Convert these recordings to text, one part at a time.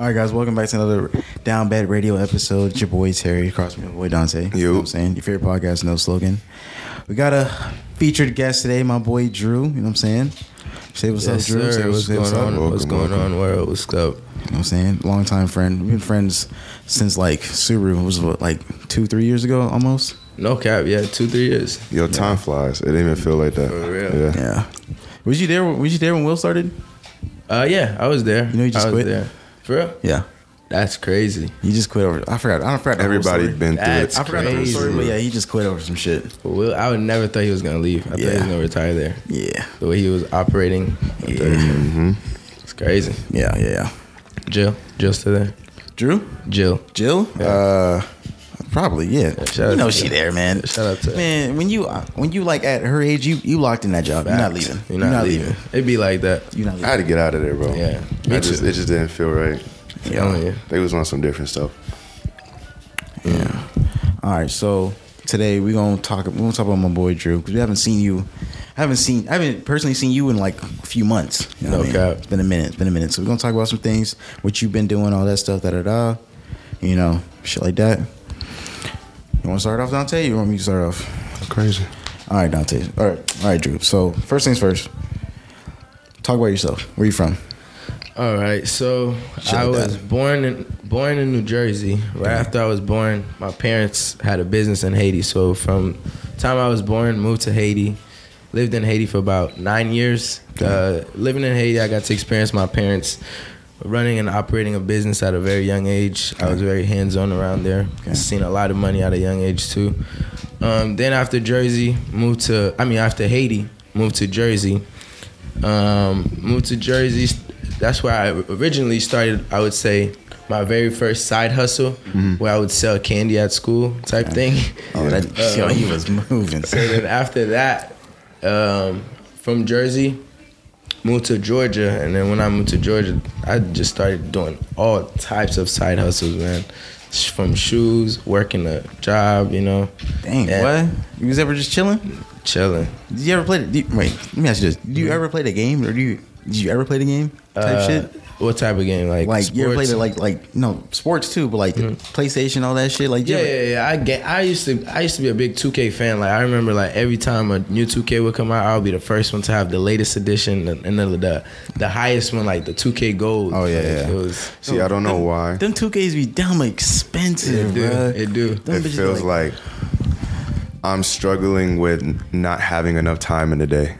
All right, guys, welcome back to another Down Bad Radio episode. It's your boy Terry, across from your boy Dante. You know what I'm saying? Your favorite podcast, no slogan. We got a featured guest today, my boy Drew. You know what I'm saying? Say what's Yes, up, Drew. sir. Say What's going up. on? You know What's going on, world? What's up? You know what I'm saying? Long time friend. We've been friends since like Subaru was what, like two, three years ago almost? No cap. Yeah, two, three years. Yo, time flies. It didn't even feel like that. For real. Yeah. Yeah. Was you there? Was you there when Will started? Uh, yeah, I was there. You know you just I was quit? there. For real? Yeah. That's crazy. You just quit over. I forgot. I don't whole Everybody story. been through That's it. I forgot the whole story, but yeah, he just quit over some shit. But Will, I would never thought he was gonna leave. I thought he was gonna retire there. Yeah. The way he was operating, I thought- Mm-hmm. it's crazy. Yeah, yeah, yeah. Jill, Jill still there? Drew, Jill. Jill, uh, probably yeah. shout you know she her. there, man. Shout out to man. When you uh, when you like at her age, you you locked in that job. You're not leaving. You're not, leaving. It'd be like that. You're not I had to get out of there, bro. Yeah, I me just, too. it just didn't feel right. Telling you. They was on some different stuff. Yeah. All right. So today we're gonna talk. We're gonna talk about my boy Drew because we haven't seen you. I haven't seen. I haven't personally seen you in like a few months. You know No I mean? cap. It's been a minute. It's been a minute. So we're gonna talk about some things, what you've been doing, all that stuff, da da da. You know, shit like that. You want to start off, Dante? You want me to start off? Crazy. All right, Dante. All right, all right, Drew. So first things first. Talk about yourself. Where you from? All right, so Shit I was that. born in born in New Jersey. Right after I was born, my parents had a business in Haiti. So from the time I was born, moved to Haiti, lived in Haiti for about nine years. Uh, living in Haiti, I got to experience my parents running and operating a business at a very young age. I was very hands on around there. Okay. Seen a lot of money at a young age too. Um, then after Jersey, moved to I mean after Haiti, moved to Jersey. Um, moved to Jersey. That's where I originally started. I would say my very first side hustle, where I would sell candy at school type thing. Oh, that yo, he was moving. So then after that, um, from Jersey, moved to Georgia, and then when I moved to Georgia, I just started doing all types of side hustles, man. From shoes, working a job, you know, Dang, Yeah. what? You was ever just chilling? chilling. Did you ever play? The, you- wait, let me ask you this: Did you ever play the game, or do you? Did you ever play the game type Uh, shit? What type of game? Like, Like you ever played it? Like like no sports too, but like the PlayStation, all that shit. Like Yeah, ever- yeah, yeah. I get. I used to. I used to be a big 2K fan. Like I remember, like every time a new 2K would come out, I would be the first one to have the latest edition and and then the the highest one, like the 2K Gold. Oh, yeah, Like, yeah. It was. See, I don't know why. Them two Ks be dumb expensive, It do. bruh. It do. Them It bitches feels like I'm struggling with not having enough time in the day.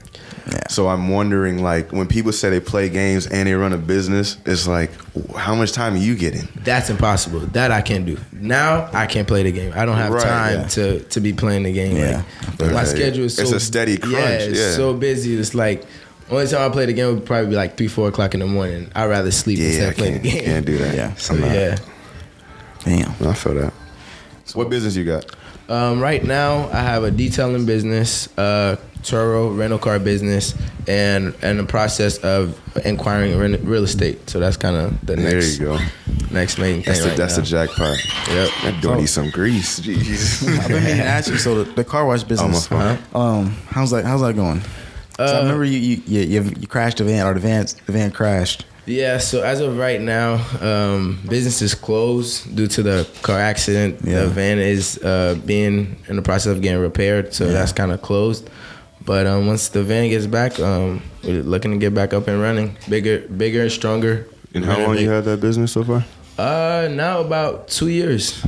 Yeah. So I'm wondering, like, when people say they play games and they run a business, it's like, how much time are you getting? That's impossible. That I can't do. Now I can't play the game. I don't have Right, time yeah. to to be playing the game. Yeah. Like, my schedule is so it's a steady crunch, Yeah, it's yeah. so busy. It's like only time I play the game would probably be like three, four o'clock in the morning. I'd rather sleep Yeah, instead of playing the game. can't do that. Yeah. So yeah. damn. I feel that. So what business you got? Um, right now, I have a detailing business, uh, Turo rental car business, and and the process of inquiring rent, real estate. So that's kind of the There next you go. next main thing. That's the right that's now. the jackpot. Yep. That door needs some grease. Jeez. I've been meaning to ask you. So the, the car wash business, phone. um, how's that? How's that going? 'Cause I Uh, remember you you, you you you crashed the van or the van the van crashed. Yeah. So as of right now, um, business is closed due to the car accident. Yeah. The van is uh, being in the process of getting repaired, so Yeah. that's kind of closed. But um, once the van gets back, um, we're looking to get back up and running, bigger, bigger and stronger. and how long you had that business so far? Uh, now about two years.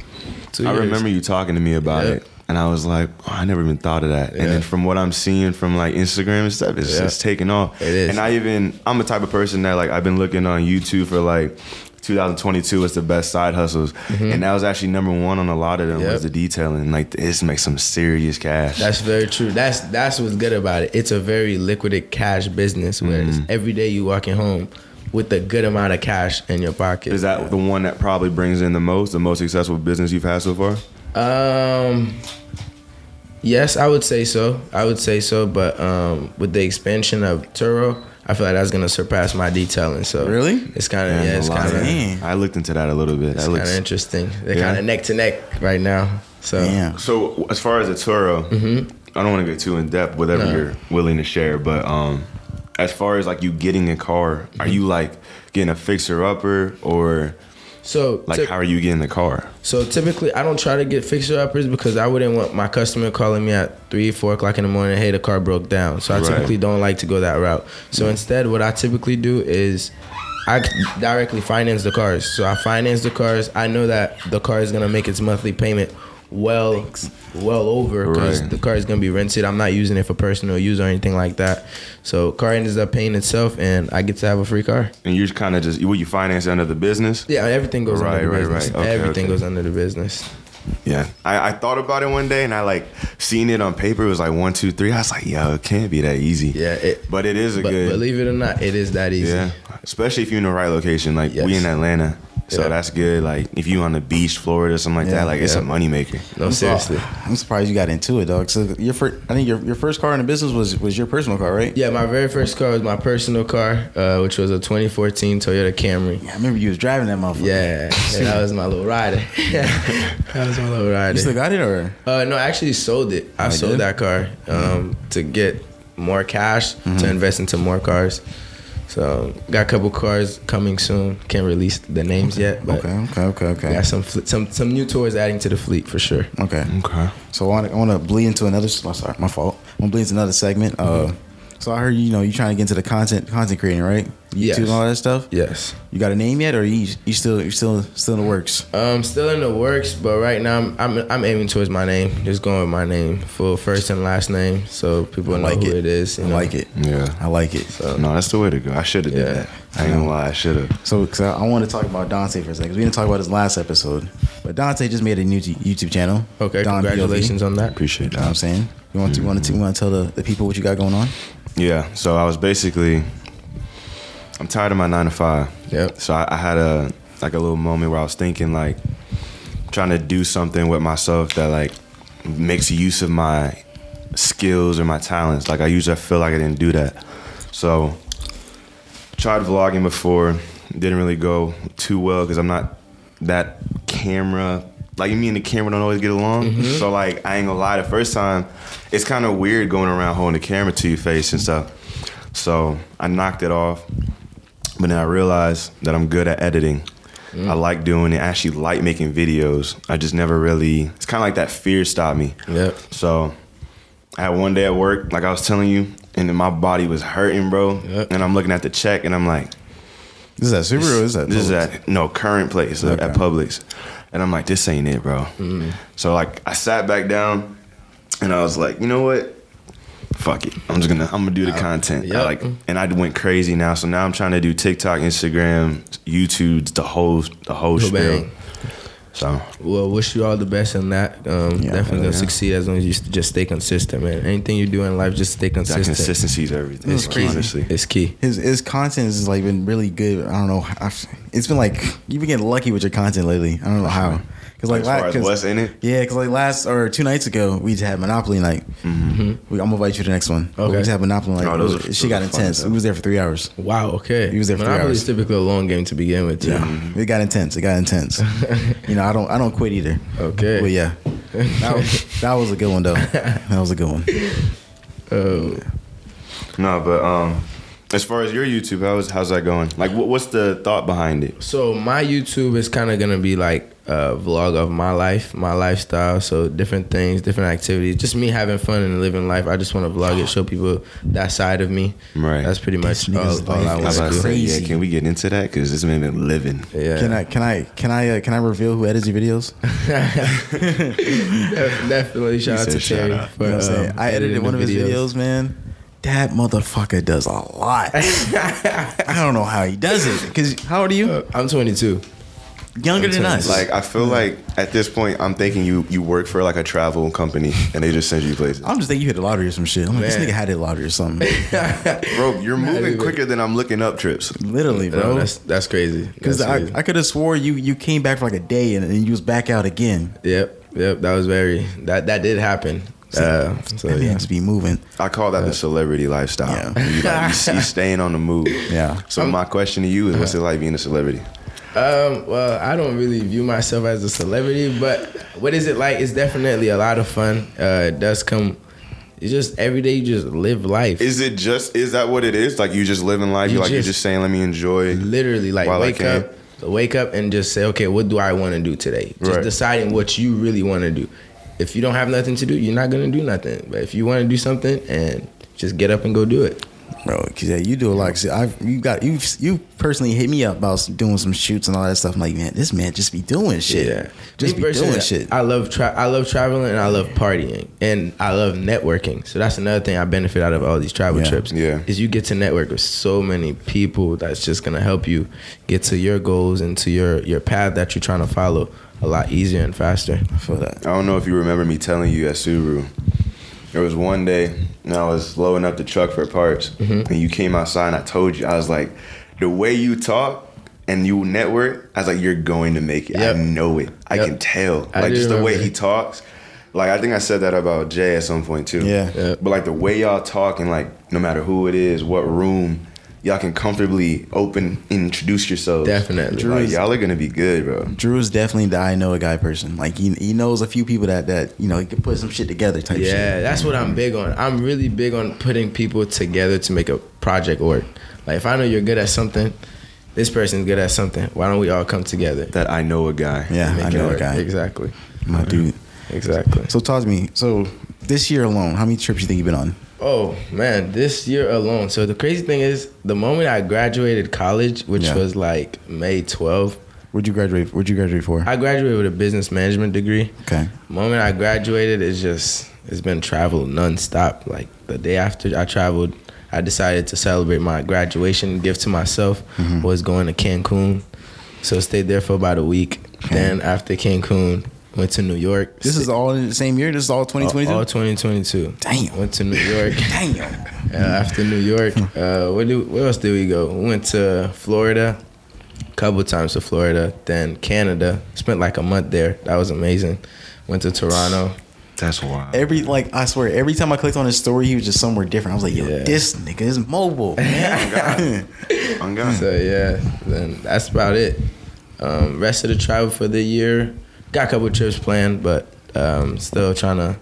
Two I years. remember you talking to me about Yeah. it, and I was like, oh, I never even thought of that. Yeah. And then from what I'm seeing from like Instagram and stuff, it's Yeah. just taking off. It is. And I even, I'm the type of person that like I've been looking on YouTube for like 2022 was the best side hustles, and that was actually number one on a lot of them Mm-hmm. Yep. was the detailing. Like this makes some serious cash. That's very true. That's that's what's good about it. It's a very liquid cash business where Mm-hmm. every day you walking home with a good amount of cash in your pocket. Is that the one that probably brings in the most, the most successful business you've had so far? Um, yes, I would say so. I would say so. But um, with the expansion of Turo, I feel like that's gonna surpass my detailing. So Really? it's kind of yeah, it's kind of I looked into that a little bit. it's That kind of interesting. They're Yeah. kind of neck to neck right now. So Damn. So as far as the Turo, I don't want to get too in depth, whatever Mm-hmm. No. you're willing to share. But um, as far as like you getting a car, are Mm-hmm. you like getting a fixer upper or so like how are you getting the car? So typically I don't try to get fixer uppers because I wouldn't want my customer calling me at three, four o'clock in the morning, hey the car broke down. So I right. typically don't like to go that route. So yeah. instead what I typically do is I directly finance the cars. So I finance the cars. I know that the car is gonna make its monthly payment well well over because right. the car is gonna be rented. I'm not using it for personal use or anything like that. So car ends up paying itself, and I get to have a free car. And you just kind of just what you finance under the business. Yeah, everything goes right, under the right, business. Right. Okay, everything okay. goes under the business. Yeah, I, I, thought about it one day, and I like seeing it on paper. It was like one, two, three. I was like, yo, it can't be that easy. Yeah, it, but it is a but, good. Believe it or not, it is that easy. Yeah, especially if you're in the right location. Like yes. we in Atlanta, so that's good. Like if you on the beach, Florida, something like yeah, that, like it's a moneymaker. No, seriously. I'm surprised you got into it, dog. So your first, I think your, your first car in the business was was your personal car, right? Yeah, my very first car was my personal car, uh, which was a 2014 Toyota Camry. Yeah, I remember you was driving that motherfucker. Yeah, yeah that was my little rider. that was my little rider. You still got it or? Uh, no, I actually sold it. I, oh, sold did? that car um, mm-hmm. to get more cash mm-hmm. to invest into more cars. So got a couple cars coming soon. Can't release the names okay. yet. But okay, okay, okay, okay. Got some some some new tours adding to the fleet for sure. Okay, okay. So I want to I want to bleed into another. Oh, sorry, my fault. I'm gonna bleed into another segment. Uh, so I heard you know you trying to get into the content content creating, right? YouTube yes. and all that stuff. Yes. You got a name yet, or you you still you still still in the works? Um, still in the works, but right now I'm I'm, I'm aiming towards my name. Just going with my name, full first and last name, so people know who it is. I know? like it. Yeah, I like it. So, no, that's the way to go. I should have yeah. did that. I ain't gonna lie, I should have. So, cause I, I, want to talk about Dante for a second. Cause we didn't talk about his last episode, but Dante just made a new YouTube channel. Okay, Don congratulations POV. on that. Appreciate that. You know what I'm saying. You want to mm-hmm. want to want to tell the, the people what you got going on? Yeah. So I was basically, I'm tired of my nine to five. Yep. So I, I had a like a little moment where I was thinking like, trying to do something with myself that like makes use of my skills or my talents. Like I usually feel like I didn't do that. So tried vlogging before, didn't really go too well because I'm not that camera like me and the camera don't always get along. Mm-hmm. So like I ain't gonna lie, the first time it's kind of weird going around holding the camera to your face and stuff. So I knocked it off, but then I realized that I'm good at editing. Mm. I like doing it. I actually like making videos. I just never really. It's kind of like that fear stopped me. Yep. So I had one day at work, like I was telling you, and then my body was hurting, bro. Yep. And I'm looking at the check, and I'm like, "This is that Subaru? is that this is at no current place okay. at Publix?" And I'm like, this ain't it, bro. Mm. So like I sat back down and I was like, you know what? Fuck it. I'm just gonna I'm gonna do the content. Yep. I like and I went crazy now. So now I'm trying to do TikTok, Instagram, YouTube, the whole the whole spiel. So well, wish you all the best in that. Um, yeah, definitely gonna yeah. succeed as long as you just stay consistent, man. Anything you do in life, just stay consistent. That consistency is everything. It's key. Honestly, it's key. His his content has like been really good. I don't know. I've, it's been like you've been getting lucky with your content lately. I don't know how. Cause like, like as far as what's in it, yeah. Cause like last or two nights ago, we just had Monopoly night. Mm-hmm. We, I'm gonna invite you to the next one. Okay. We just had Monopoly night. Oh, those she got intense. We was there for three hours. Wow. Okay. He was there for Monopoly three hours. is typically a long game to begin with. Too. Yeah. Mm-hmm. It got intense. It got intense. you know, I don't I don't quit either. Okay. But yeah, that was, that was a good one though. That was a good one. Oh. No, but um, as far as your YouTube, how's how's that going? Like, what, what's the thought behind it? So my YouTube is kind of gonna be like a vlog of my life, my lifestyle. So different things, different activities, just me having fun and living life. I just want to vlog it, show people that side of me. Right. That's pretty much all, all I want to do. Say, yeah, can we get into that? Because this man been living. Yeah. Can I can I can I uh, can I reveal who edits your videos? Definitely. Shout out to Terry. Out. For, you know um, I edited one of his videos, man that motherfucker does a lot. I don't know how he does it. Cause how old are you? Uh, I'm 22. Younger than us. Like I feel like at this point, I'm thinking you you work for like a travel company and they just send you places. I'm just thinking you hit the lottery or some shit. I'm like, this nigga had the lottery or something. bro, you're moving quicker than I'm looking up trips. Literally, bro. No, that's that's crazy. Because I, I could have swore you you came back for like a day and then you was back out again. Yep, yep. That was very that that did happen. Uh, so that yeah. to be moving. I call that uh, the celebrity lifestyle. Yeah. You, like, you, you staying on the move. Yeah. So my question to you is, what's it like being a celebrity? Um, well, I don't really view myself as a celebrity, but what is it like? It's definitely a lot of fun. Uh, it does come It's just every day you just live life. Is it just is that what it is? Like you just living life. You like you're just- just saying, let me enjoy. literally like wake up wake up and just say okay what do i want to do today just Right. deciding what you really want to do if you don't have nothing to do you're not going to do nothing but if you want to do something and just get up and go do it bro. Cause yeah, you do a lot. lot. 'Cause I've you got you you personally hit me up about doing some shoots and all that stuff. I'm like, man, this man just be doing shit. yeah just Me be doing shit. i love tra- i love traveling and i love partying and i love networking so that's another thing i benefit out of all these travel Yeah. trips Yeah. is you get to network with so many people that's just going to help you get to your goals and to your your path that you're trying to follow a lot easier and faster I feel that. I don't know if you remember me telling you at Subaru. There was one day and I was loading up the truck for parts, Mm-hmm. and you came outside and I told you I was like, the way you talk and you network, I was like, you're going to make it. Yep. I know it. I can tell. I like just the way he talks. Like I think I said that about Jay at some point too. Yeah. Yep. But like the way y'all talk and like no matter who it is, what room, y'all can comfortably open introduce yourselves. Definitely. Like y'all are gonna be good, bro. Drew is definitely the I know a guy person. Like he he knows a few people that that you know he can put some shit together type Yeah, shit. that's what I'm big on. I'm really big on putting people together to make a project work. Like if I know you're good at something, this person's good at something. Why don't we all come together? That I know a guy. Yeah, I know a guy. Exactly. My dude. Exactly. So talk to me. So this year alone, how many trips you think you've been on? Oh man, this year alone. So the crazy thing is, the moment I graduated college, which Yeah. was like May 12th, Where'd you graduate? Where'd you graduate for? I graduated with a business management degree. Okay. moment I graduated, it's just it's been travel nonstop. Like the day after I traveled, I decided to celebrate my graduation. Gift to myself Mm-hmm. was going to Cancun, so stayed there for about a week. Then after Cancun, went to New York. This is all in the same year. This is all 2022. all 2022. Damn. Went to New York. Damn. Uh, after New York, uh, where do where else did we go? We went to Florida, a couple times to Florida. Then Canada. Spent like a month there. That was amazing. Went to Toronto. That's wild. Every like I swear, every time I clicked on his story, he was just somewhere different. I was like, yo, Yeah. this nigga is mobile, man. On God. So yeah, then that's about it. Um, rest of the travel for the year, got a couple trips planned, but um, still trying to.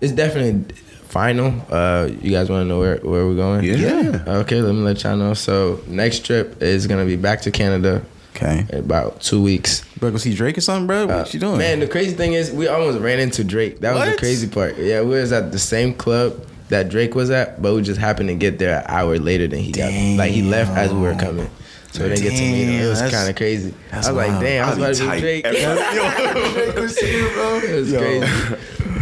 It's definitely final. Uh, you guys want to know where where we're going? Yeah. Okay, let me let y'all know. So next trip is gonna be back to Canada okay. in about two weeks. Bro, go see Drake or something, bro. What Uh, you doing? Man, the crazy thing is, we almost ran into Drake. That was the crazy part. Yeah, we was at the same club that Drake was at, but we just happened to get there an hour later than he got. Like he left as we were coming. So we didn't get to meet him. It Damn, was that's- kind of crazy. I was that's like, damn, I was I'll about be to meet tight. Drake. Drake was here, bro. it was Yo. crazy.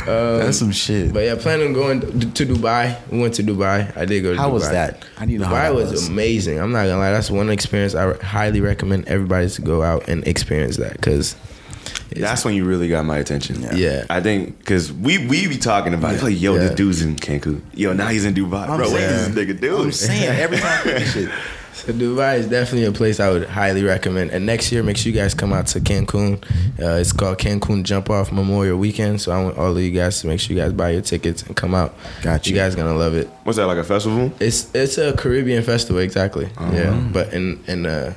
That's um, some shit. But yeah, planning on going to Dubai. We went to Dubai. I did go to How Dubai. was that? I need to know Dubai that was, was. amazing. I'm not gonna lie. That's one experience I highly recommend everybody to go out and experience that because That's when you really got my attention. Yeah. yeah. I think because we we be talking about it. Like, yo, Yeah. this dude's in Cancun. Yo, now he's in Dubai. I'm Bro, what is saying. this nigga doing? I'm saying every time I shit. So Dubai is definitely a place I would highly recommend. And next year, make sure you guys come out to Cancun. Uh, it's called Cancun Jump Off Memorial Weekend. So I want all of you guys to make sure you guys buy your tickets and come out. Got you. You guys gonna love it. What's that like a festival? It's it's a Caribbean festival, exactly. Uh-huh. Yeah, but in in uh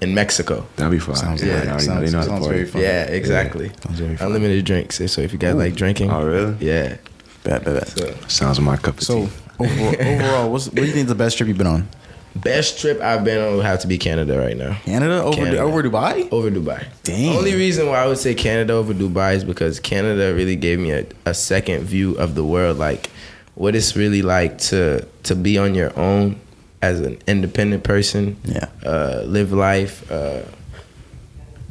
in Mexico. That'd be fun. Sounds yeah, like- they know, sounds- they know sounds very fun. Yeah, exactly. Sounds very fun. Unlimited drinks. So if you guys like drinking, Oh, really? yeah. Bet, bet, bet. So Sounds like my cup of So tea. overall, overall what's, what do you think is the best trip you've been on? Best trip I've been on would have to be Canada right now. Canada over Canada. over Dubai? over Dubai. Damn. Only reason why I would say Canada over Dubai is because Canada really gave me a, a second view of the world, like what it's really like to to be on your own as an independent person. Yeah. Uh, live life. Uh,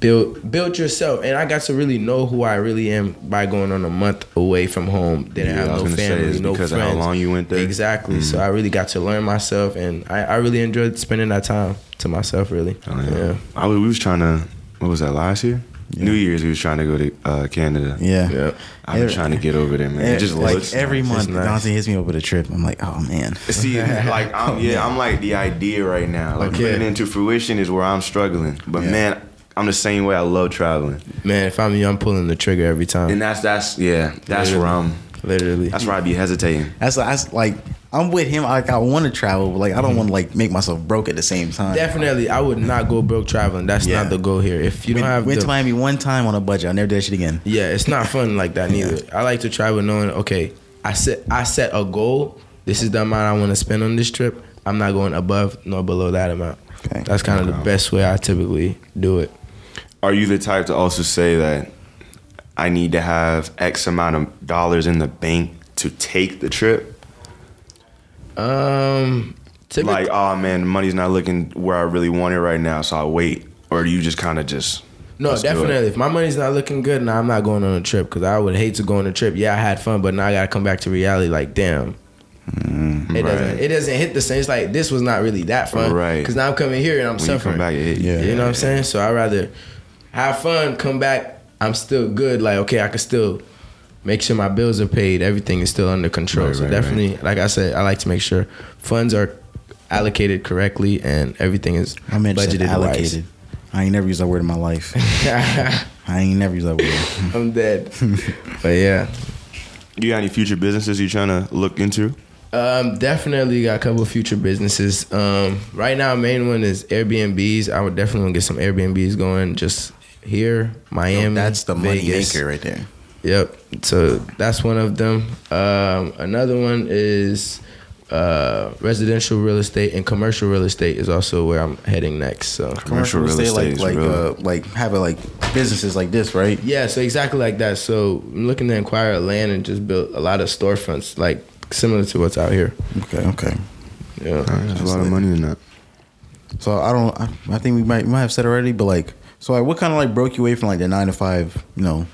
build build yourself, and I got to really know who I really am by going on a month away from home. Didn't Yeah, I have was no gonna say, family, no because of friends. how long you went there? Mm-hmm. Exactly. So I really got to learn myself, and I, I really enjoyed spending that time to myself. Really. Oh, yeah. I was, we was trying to. What was that last year? New Year's. We was trying to go to uh, Canada. Yeah. Yeah. I've been Every- trying to get over there, man. It just like looks every nice. month, nice. Dante hits me up with a trip. I'm like, oh man. See, like I'm yeah, I'm like the idea right now. Like Okay. putting it into fruition is where I'm struggling. But Yeah. man, I'm the same way. I love traveling, Man, if I'm you, I'm pulling the trigger every time. and that's that's yeah, that's where I'm. Literally. That's where I be hesitating. That's that's like I'm with him. Like I want to travel, but like Mm-hmm. I don't want to like make myself broke at the same time. Definitely, I would not go broke traveling. That's Yeah. not the goal here. If you don't have went the, to Miami one time on a budget. I never did that shit again. yeah, it's not fun like that neither. I like to travel knowing, okay, I set I set a goal. This is the amount I want to spend on this trip. I'm not going above nor below that amount. Okay. That's kind of the best way I typically do it. Are you the type to also say that I need to have X amount of dollars in the bank to take the trip? Um, like, oh man, money's not looking where I really want it right now, so I'll wait. Or do you just kind of just no, definitely. If my money's not looking good, now I'm not going on a trip because I would hate to go on a trip. Yeah, I had fun, but now I gotta come back to reality. Like, damn, mm, it right. doesn't it doesn't hit the same. It's like this was not really that fun, right? Because now I'm coming here and I'm when suffering. back, it, yeah, you know what I'm saying. So I rather have fun, come back. I'm still good. Like, okay, I can still make sure my bills are paid. Everything is still under control. Right, so right, definitely, like I said, I like to make sure funds are allocated correctly and everything is I budgeted allocated. Wise. I ain't never used that word in my life. I ain't never used that word. I'm dead. but yeah. You got any future businesses you trying to look into? Um, definitely got a couple of future businesses. Um, right now, main one is Airbnbs. I would definitely want to get some Airbnbs going just here, Miami. that's the money maker right there. Yep. So that's one of them. Um, another one is uh, residential real estate and commercial real estate is also where I'm heading next. So commercial, real estate, like like uh, like having like businesses like this, right? Yeah, so exactly like that. So I'm looking to acquire land and just build a lot of storefronts, like similar to what's out here. Okay, okay. Yeah, there's a lot of money in that. So I don't. I, I think we might might have said already, but like, so like, what kind of like broke you away from like the nine to five, you know,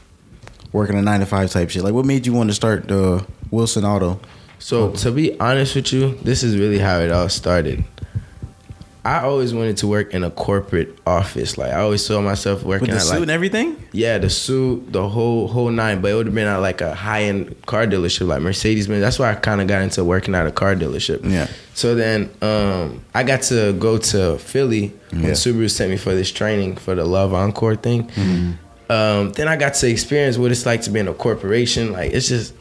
working a nine to five type shit? Like, what made you want to start the Wilson Auto? So to be honest with you, this is really how it all started. I always wanted to work in a corporate office. Like I always saw myself working with the at suit like, and everything. Yeah, the suit, the whole whole nine. But it would have been at like a high end car dealership, like Mercedes Benz. That's why I kind of got into working at a car dealership. Yeah. So then um, I got to go to Philly when yeah. Subaru sent me for this training for the Love Encore thing. Mm-hmm. Um, then I got to experience what it's like to be in a corporation. Like it's just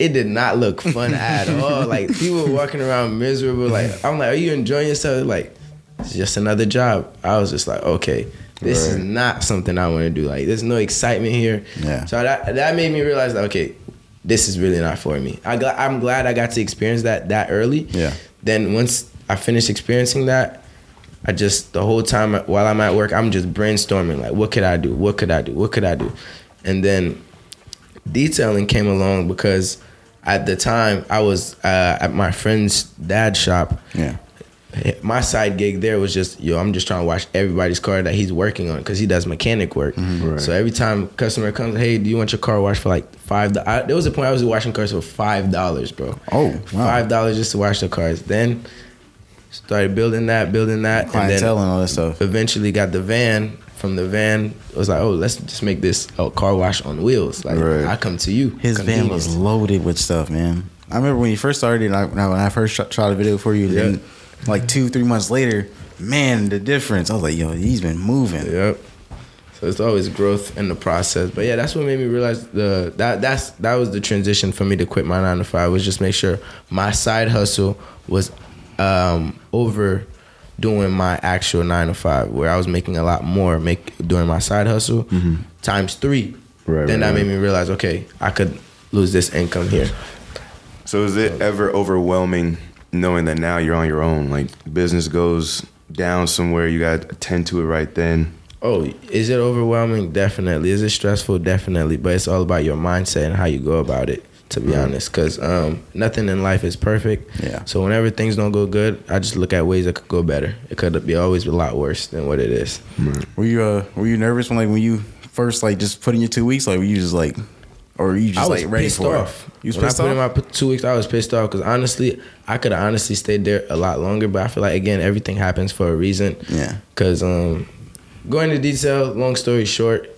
it did not look fun at all. Like people walking around miserable. Like I'm like, are you enjoying yourself? Like it's just another job. I was just like, okay, this right. is not something I want to do. Like there's no excitement here. Yeah. So that that made me realize that okay, this is really not for me. I got, I'm glad I got to experience that that early. Yeah. Then once I finished experiencing that, I just the whole time while I'm at work, I'm just brainstorming like, what could I do? What could I do? What could I do? And then detailing came along because at the time I was uh, at my friend's dad's shop. Yeah. My side gig there was just yo. I'm just trying to wash everybody's car that he's working on because he does mechanic work. Mm-hmm. Right. So every time customer comes, hey, do you want your car washed for like five? I, there was a point I was washing cars for five dollars, bro. Oh, wow. five dollars just to wash the cars. Then started building that, building that, clientele and, then and all that stuff. Eventually got the van from the van. It was like, oh, let's just make this a car wash on wheels. Like right. I come to you. His van was loaded with stuff, man. I remember when you first started. I, when I first tried a video for you, yep. then like two, three months later, man, the difference. I was like, yo, he's been moving. Yep. So it's always growth in the process. But yeah, that's what made me realize the that that's that was the transition for me to quit my nine to five was just make sure my side hustle was um, over doing my actual nine to five, where I was making a lot more make doing my side hustle mm-hmm. times three. Right. Then right, that right. made me realize, okay, I could lose this income here. So is it ever overwhelming knowing that now you're on your own? Like business goes down somewhere, you got to attend to it right then. Oh, is it overwhelming? Definitely. Is it stressful? Definitely. But it's all about your mindset and how you go about it to be honest, because um, nothing in life is perfect. Yeah. So whenever things don't go good, I just look at ways that could go better. It could be always a lot worse than what it is. Were you uh, were you nervous when like when you first like just put in your two weeks? Like were you just like, or you just like ready for off. it? You was when pissed I put off? in my two weeks, I was pissed off because honestly, I could have honestly stayed there a lot longer. But I feel like again, everything happens for a reason. Yeah. Because um, going into detail, long story short,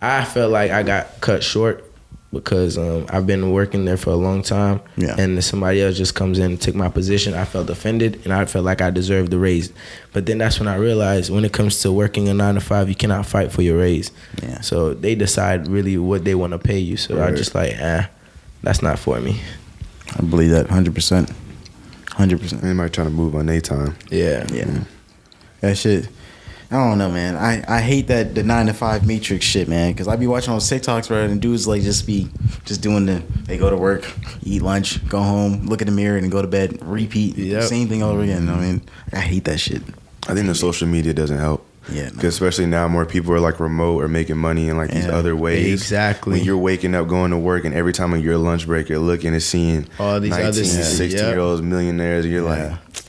I felt like I got cut short because um, I've been working there for a long time. Yeah. And somebody else just comes in and took my position. I felt offended and I felt like I deserved the raise. But then that's when I realized when it comes to working a nine to five, you cannot fight for your raise. Yeah. So they decide really what they want to pay you. So right. I just like, eh, that's not for me. I believe that 100%. 100%. Anybody trying to move on their time. Yeah. Yeah. That shit I don't know, man. I, I hate that the nine to five matrix shit, man. Because I'd be watching on TikToks, bro, and dudes like just be just doing the they go to work, eat lunch, go home, look in the mirror, and go to bed, repeat yep. same thing over again. I mean, I hate that shit. I think the social media doesn't help. Yeah, because especially now, more people are like remote or making money in like yeah. these other ways. Exactly. When you're waking up, going to work, and every time on your lunch break, you're looking and seeing all these 19, other 16 yep. year olds, millionaires, and you're yeah. like,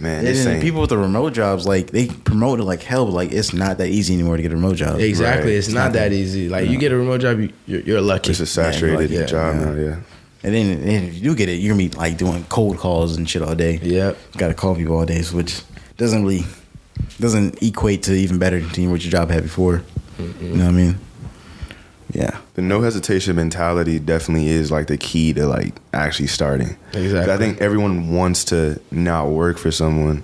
Man, and people with the remote jobs, like they promote it like hell, but like it's not that easy anymore to get a remote job. Exactly, right. it's, it's, not, not that, easy. Like you get a remote job, you, you're, you're lucky. It's a saturated yeah, like, job yeah. now, yeah. And then, and if you do get it, you're gonna be like doing cold calls and shit all day. Yep. Got to call people all day, which doesn't really doesn't equate to even better than what your job had before. mm You know what I mean? Yeah. The no hesitation mentality definitely is like the key to like actually starting. Exactly. I think everyone wants to not work for someone.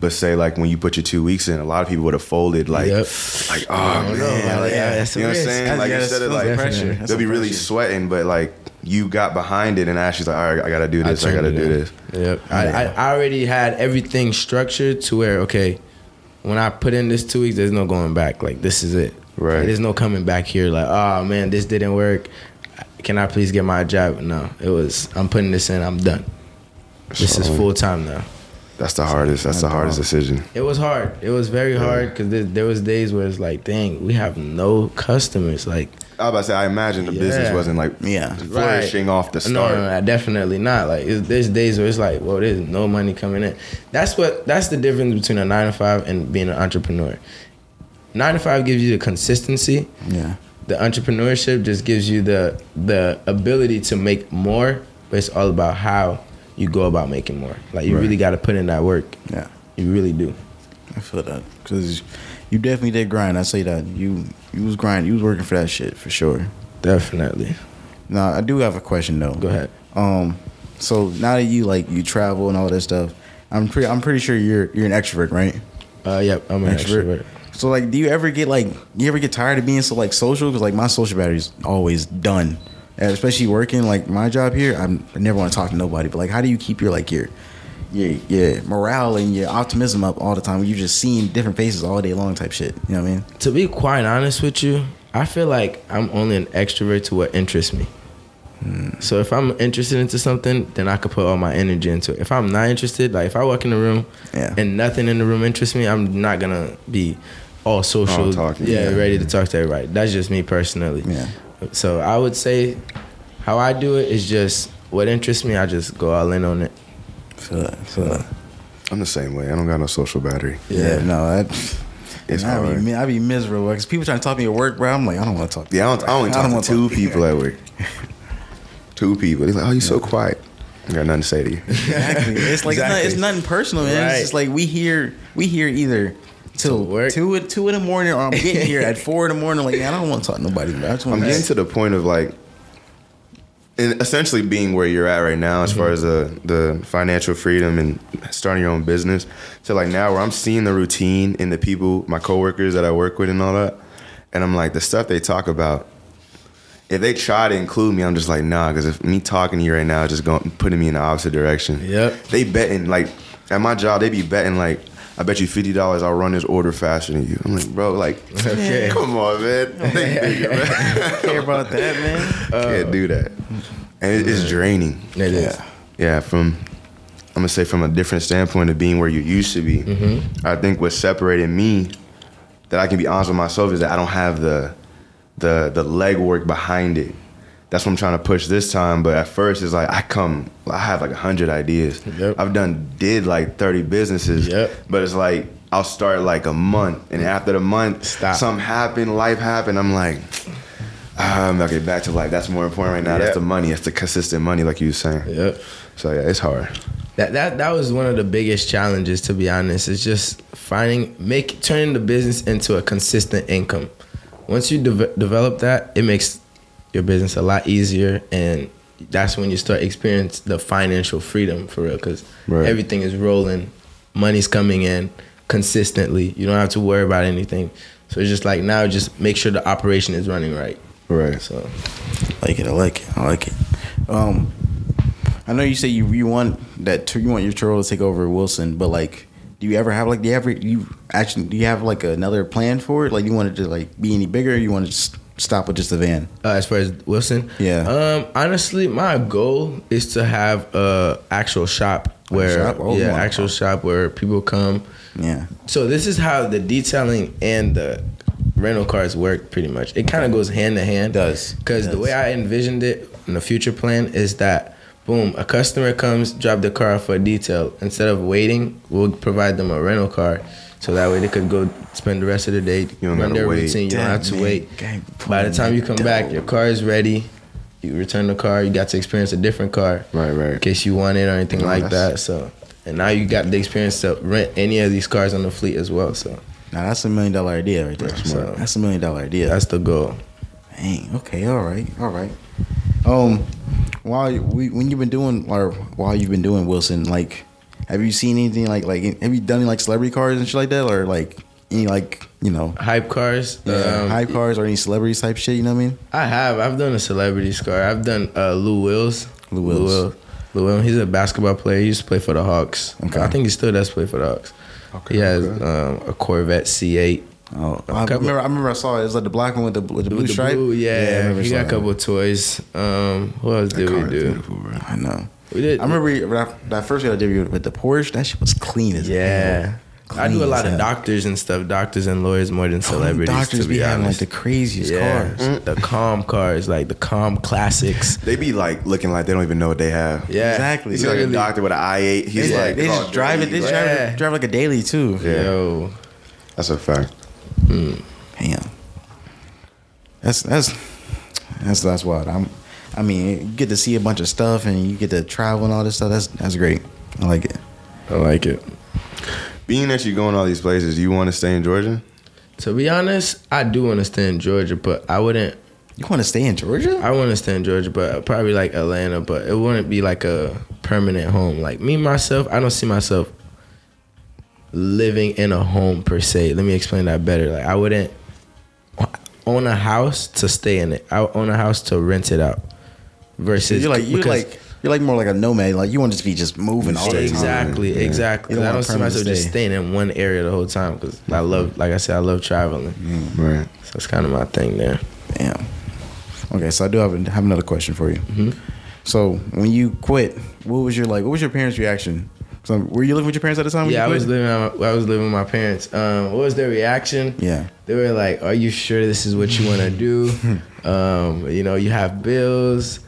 But say like when you put your two weeks in, a lot of people would have folded like, yep. like oh, oh man, no, like, yeah, that's you know what I'm saying? like instead of like pressure, they'll be really sweating, but like you got behind it, and Ashley's like, all right, I gotta do this, I, I gotta do this. Yep, I, I already had everything structured to where okay, when I put in this two weeks, there's no going back. Like this is it. Right. There's no coming back here like, oh man, this didn't work. Can I please get my job? No. It was I'm putting this in, I'm done. This so, is full time now. That's the hardest. That's the hardest decision. It was hard. It was very yeah. hard because there, there, was days where it's like, dang, we have no customers. Like, I was about to say, I imagine the yeah. business wasn't like yeah flourishing right. off the start. No, no, no definitely not. Like, there's days where it's like, well, there's no money coming in. That's what. That's the difference between a nine to five and being an entrepreneur nine to five gives you the consistency. Yeah. The entrepreneurship just gives you the the ability to make more, but it's all about how you go about making more. Like you right. really got to put in that work. Yeah. You really do. I feel that because you definitely did grind. I say that you you was grinding. You was working for that shit for sure. Definitely. Now I do have a question though. Go ahead. Um, so now that you like you travel and all that stuff, I'm pretty I'm pretty sure you're you're an extrovert, right? Uh, yep, I'm an extrovert. extrovert. So like, do you ever get like, you ever get tired of being so like social? Because like my social battery's always done, and especially working like my job here. I'm, I never want to talk to nobody. But like, how do you keep your like your your your morale and your optimism up all the time? When you're just seeing different faces all day long, type shit. You know what I mean? To be quite honest with you, I feel like I'm only an extrovert to what interests me. Hmm. So if I'm interested into something, then I could put all my energy into it. If I'm not interested, like if I walk in the room yeah. and nothing in the room interests me, I'm not gonna be all social, talking, yeah, yeah, ready to talk to everybody. That's just me personally. Yeah. So I would say how I do it is just what interests me. I just go all in on it. Feel that. Feel that. I'm the same way. I don't got no social battery. Yeah, yeah no, that. It's I hard. Be, I be miserable because people trying to talk to me at work, bro. I'm like, I don't want to talk. To yeah, I don't. I only talk I don't to two talk people at work. two people. He's like, oh, you so quiet. I got nothing to say to you. Exactly. It's like exactly. It's, not, it's, nothing personal, man. Right. It's just like we hear we hear either till work. two two in the morning, or I'm getting here at four in the morning. Like, man, I don't want to talk to nobody. I just I'm getting to the point of like, essentially being where you're at right now, as mm-hmm. far as the the financial freedom and starting your own business. So like now, where I'm seeing the routine in the people, my coworkers that I work with, and all that, and I'm like the stuff they talk about. If they try to include me, I'm just like nah, because if me talking to you right now is just going putting me in the opposite direction. Yep. They betting like at my job, they be betting like I bet you fifty dollars I'll run this order faster than you. I'm like, bro, like, okay. come on, man. Think bigger, man. Care about that, man. Uh, Can't do that. And it, it's draining. It is. Yeah, from I'm gonna say from a different standpoint of being where you used to be. Mm-hmm. I think what separated me, that I can be honest with myself, is that I don't have the the the legwork behind it that's what I'm trying to push this time. But at first, it's like I come, I have like a hundred ideas. Yep. I've done did like 30 businesses. Yep. But it's like I'll start like a month, and after the month, Stop. something happened, life happened. I'm like, um, okay, back to life. That's more important right now. Yep. That's the money. It's the consistent money, like you were saying. Yep. So yeah, it's hard. That that that was one of the biggest challenges, to be honest. It's just finding, make turning the business into a consistent income. Once you de- develop that, it makes your business a lot easier and that's when you start experience the financial freedom for real because right. everything is rolling money's coming in consistently you don't have to worry about anything so it's just like now just make sure the operation is running right right so I like it i like it i like it um i know you say you, you want that you want your Turo to take over wilson but like do you ever have like do you ever you actually do you have like another plan for it? Like you wanted to like be any bigger? you want to just stop with just a van? Uh, as far as Wilson, Yeah. Um, honestly, my goal is to have a actual shop where shop? Oh, yeah, actual God. shop where people come. Yeah. So this is how the detailing and the rental cars work pretty much. It kind of goes hand to hand. Does. Because the way I envisioned it in the future plan is that boom, a customer comes, drop the car off for a detail. Instead of waiting, we'll provide them a rental car. So that way they could go spend the rest of the day, You don't run gotta their wait. routine. You don't Damn, have to man. wait. Gang By the time you come back, your car is ready. You return the car. You got to experience a different car Right, right. in case you want it or anything No, like that. So, and now you got the experience to rent any of these cars on the fleet as well. So Now that's a million dollar idea right there. That's smart. That's a million dollar idea. that's the goal. Dang. Okay. All right. All right. Um, while you- we when you've been doing or while you've been doing Wilson, like, have you seen anything like like have you done any like celebrity cars and shit like that, or like any like you know Hype cars. yeah, um, hype cars or any celebrities type shit? You know what I mean? I have. I've done a celebrity car. I've done uh, Lou Wills. Lou Wills. Will. Lou Will. He's a basketball player. He used to play for the Hawks. Okay. I think he still does play for the Hawks. Okay, he has okay. um, a Corvette C8. Oh, A I couple- remember. I remember I saw it. It was like the black one with the with the blue With the stripe. blue, yeah, I he got a couple of toys. Um, what else did we do? bro. I know. We did. I remember that, that first year I did with the Porsche. That shit was clean as Yeah. hell. I do a lot of hell. doctors and stuff, doctors and lawyers more than celebrities. Doctors to be, be having like the craziest yeah, cars. the calm cars, like the calm classics. They be like looking like they don't even know what they have. Yeah, Exactly. You see like a doctor with an I8. He's They, like, they oh, just drive it. They just like- drive, drive like a daily too. Yeah. Yo, That's a fact. Mm. Damn. That's that's that's that's wild. I'm. I mean, you get to see a bunch of stuff and you get to travel and all this stuff. That's that's great. I like it. I like it. Being that you're going all these places, do you want to stay in Georgia? To be honest, I do want to stay in Georgia, but I wouldn't. You want to stay in Georgia? I want to stay in Georgia, but probably like Atlanta, but it wouldn't be like a permanent home. Like me myself, I don't see myself living in a home per se. Let me explain that better. Like I wouldn't own a house to stay in it. I would own a house to rent it out. Versus you're like you're like you're like more like a nomad. Like you want to just be just moving all the time. exactly, Yeah. exactly. You I don't see permanent myself just staying in one area the whole time because I love, like I said, I love traveling. Right. So it's kind of my thing there. Damn. Okay, so I do have, have another question for you. Mm-hmm. So when you quit, what was your like? What was your parents' reaction? So were you living with your parents at the time? Yeah, I was living. I was living with my parents. Um, what was their reaction? Yeah. They were like, "Are you sure this is what you want to do? um, you know, you have bills,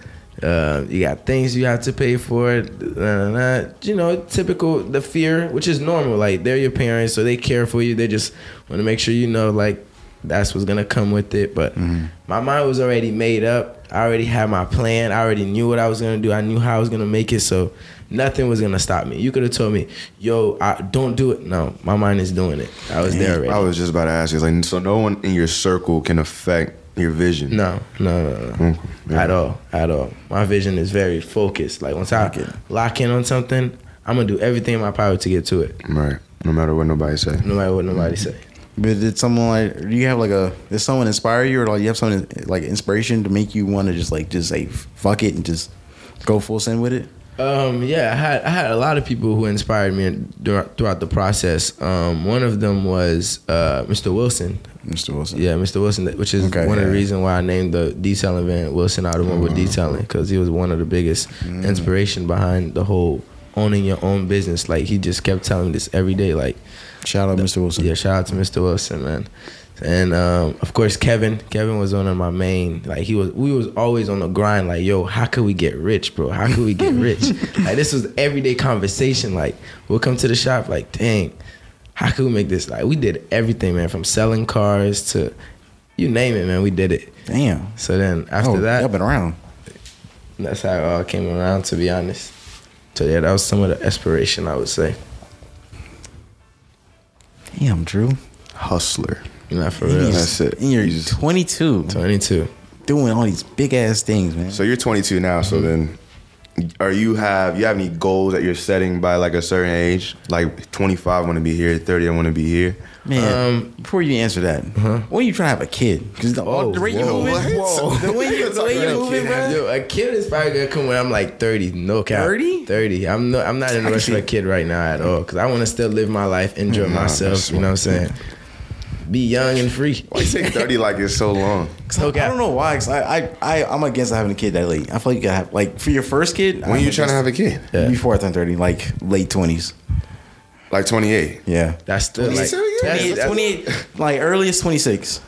uh, you got things you have to pay for. Uh, you know, typical the fear, which is normal. Like they're your parents, so they care for you. They just want to make sure you know, like that's what's gonna come with it. But my mind was already made up. I already had my plan. I already knew what I was gonna do. I knew how I was gonna make it. So nothing was gonna stop me. You could have told me, "Yo, I, don't do it." No, my mind is doing it. I was there already. I was just about to ask you, like, so no one in your circle can affect your vision. No, no, no, no. Yeah. At all, at all. My vision is very focused. Like once I Okay. lock in on something, I'm gonna do everything in my power to get to it, Right. No matter what nobody say. no matter what nobody say. But did someone like? Do you have like a? Did someone inspire you, or like you have something like inspiration to make you want to just like just say fuck it and just go full send with it? Um, yeah, I had I had a lot of people who inspired me throughout the process. Um, one of them was uh, Mr. Wilson. Mr. Wilson. Yeah, Mr. Wilson, which is Okay, one of the yeah. reasons why I named the detailing van Wilson Automobile Detailing because he was one of the biggest inspiration behind the whole owning your own business. Like he just kept telling this every day. Like Shout out, Mr. Wilson. Yeah, shout out to Mr. Wilson, man. And um, of course Kevin. Kevin was one of my main. Like he was, we was always on the grind. Like, yo, how could we get rich, bro? How could we get rich? like this was everyday conversation. Like we'll come to the shop. Like, dang, how could we make this? Like we did everything, man, from selling cars to you name it, man. We did it. Damn. So then after oh, that, y'all been around. that's how it all came around. To be honest. So yeah, that was some of the aspiration I would say. Damn, Drew. Hustler. Not for real. you're- That's it. And you're You just- 22, 22. doing all these big ass things, man. So you're 22 now. Mm-hmm. So then, are you have you have any goals that you're setting by like a certain age? Like 25, I want to be here. 30, I want to be here. Man, um, before you answer that, when you trying to have a kid? Because the, oh, the way you moving, whoa. the way you, the way you moving, bro. Yo, a kid is probably gonna come when I'm like 30. No cap. 30? 30. I'm no, I'm not in a rush for a kid right now at all. Because I want to still live my life, enjoy nah, myself. You know what I'm saying? Be young and free. Why you say 30 like it's so long? No I don't know why. Cause I, I, I, I'm against having a kid that late. I feel like you gotta have, like, for your first kid. When are you trying to have a kid? Yeah. Before I turn 30, like late 20s. Like 28. Yeah. That's still like that's, 28, 28 like earliest 26.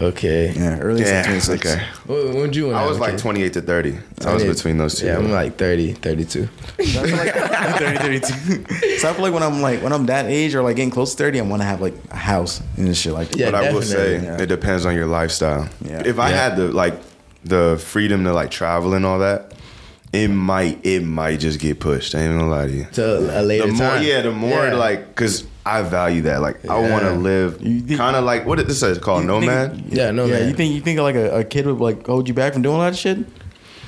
Okay. Yeah, early yeah, 26. Okay. What, when you I was like kid? 28 to 30. So I was between those two. Yeah, I'm like 30, 32. So I like 30, 32. So I feel like when I'm like when I'm that age or like getting close to 30, I want to have like a house and shit like that. Yeah, but I will say yeah. it depends on your lifestyle. Yeah. If I yeah. had the like the freedom to like travel and all that, it might it might just get pushed. I ain't gonna lie to you. To a later the more, time. Yeah, the more yeah. like because I value that. Like yeah. I want to live kind of like what this is called nomad. Think, yeah, nomad. Yeah, you think you think like a, a, kid would like hold you back from doing a lot of shit?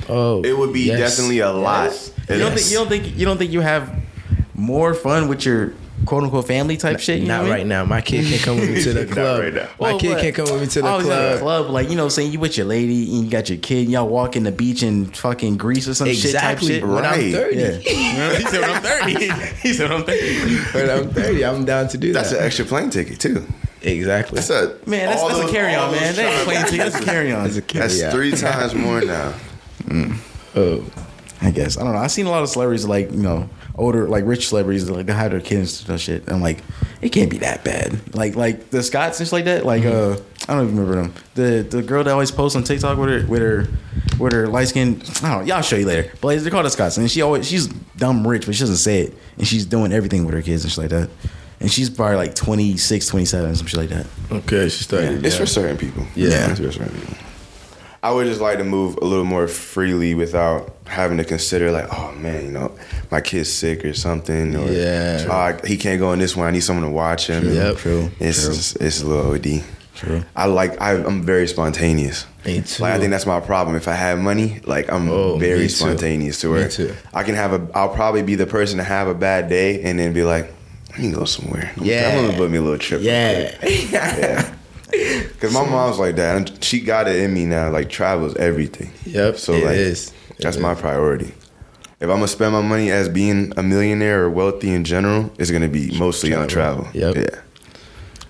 Oh, it would be yes. definitely a lot. Yes. You don't think you don't think you don't think you have more fun with your quote unquote family type shit. not right now. My kid can't come with me to the club. right now. My well, kid can't come with me to the club. club, like you know, saying you with your lady and you got your kid, and y'all walking the beach in fucking Greece or some exactly. shit type shit. When I'm thirty, yeah. he said when I'm thirty. he said when I'm thirty. when I'm thirty, I'm down to do that's that. That's an extra plane ticket too. Exactly. That's a man. That's, that's a carry on, man. That ain't plane ticket. That's a carry on. That's three times more now. Mm. Oh. I guess I don't know. I've seen a lot of celebrities like you know older like rich celebrities like they have their kids and shit. And I'm like, it can't be that bad. Like like the Scotts and shit like that. Like mm-hmm. uh, I don't even remember them. The the girl that always posts on TikTok with her with her with her light skin. I don't know. Y'all show you later. But like, they're called the Scotts, and she always she's dumb rich, but she doesn't say it. And she's doing everything with her kids and shit like that. And she's probably like 26, 27, some shit like that. Okay, she started. Yeah. It's for certain people. Yeah. yeah. It's for certain people. I would just like to move a little more freely without having to consider like, oh man, you know, my kid's sick or something, or yeah, oh, he can't go in this one. I need someone to watch him. True. Yep, true. It's true. Just, it's a little OD. True. I like I, am very spontaneous. Me too. Like I think that's my problem. If I have money, like I'm oh, very spontaneous to where I can have a. I'll probably be the person to have a bad day and then be like, let me go somewhere. Yeah, I'm gonna put me a little trip. Yeah. yeah. Cause my mom's like that, and she got it in me now. Like travels everything. Yep. So like, is. that's my priority. If I'm gonna spend my money as being a millionaire or wealthy in general, it's gonna be mostly travel. on travel. Yep. Yeah.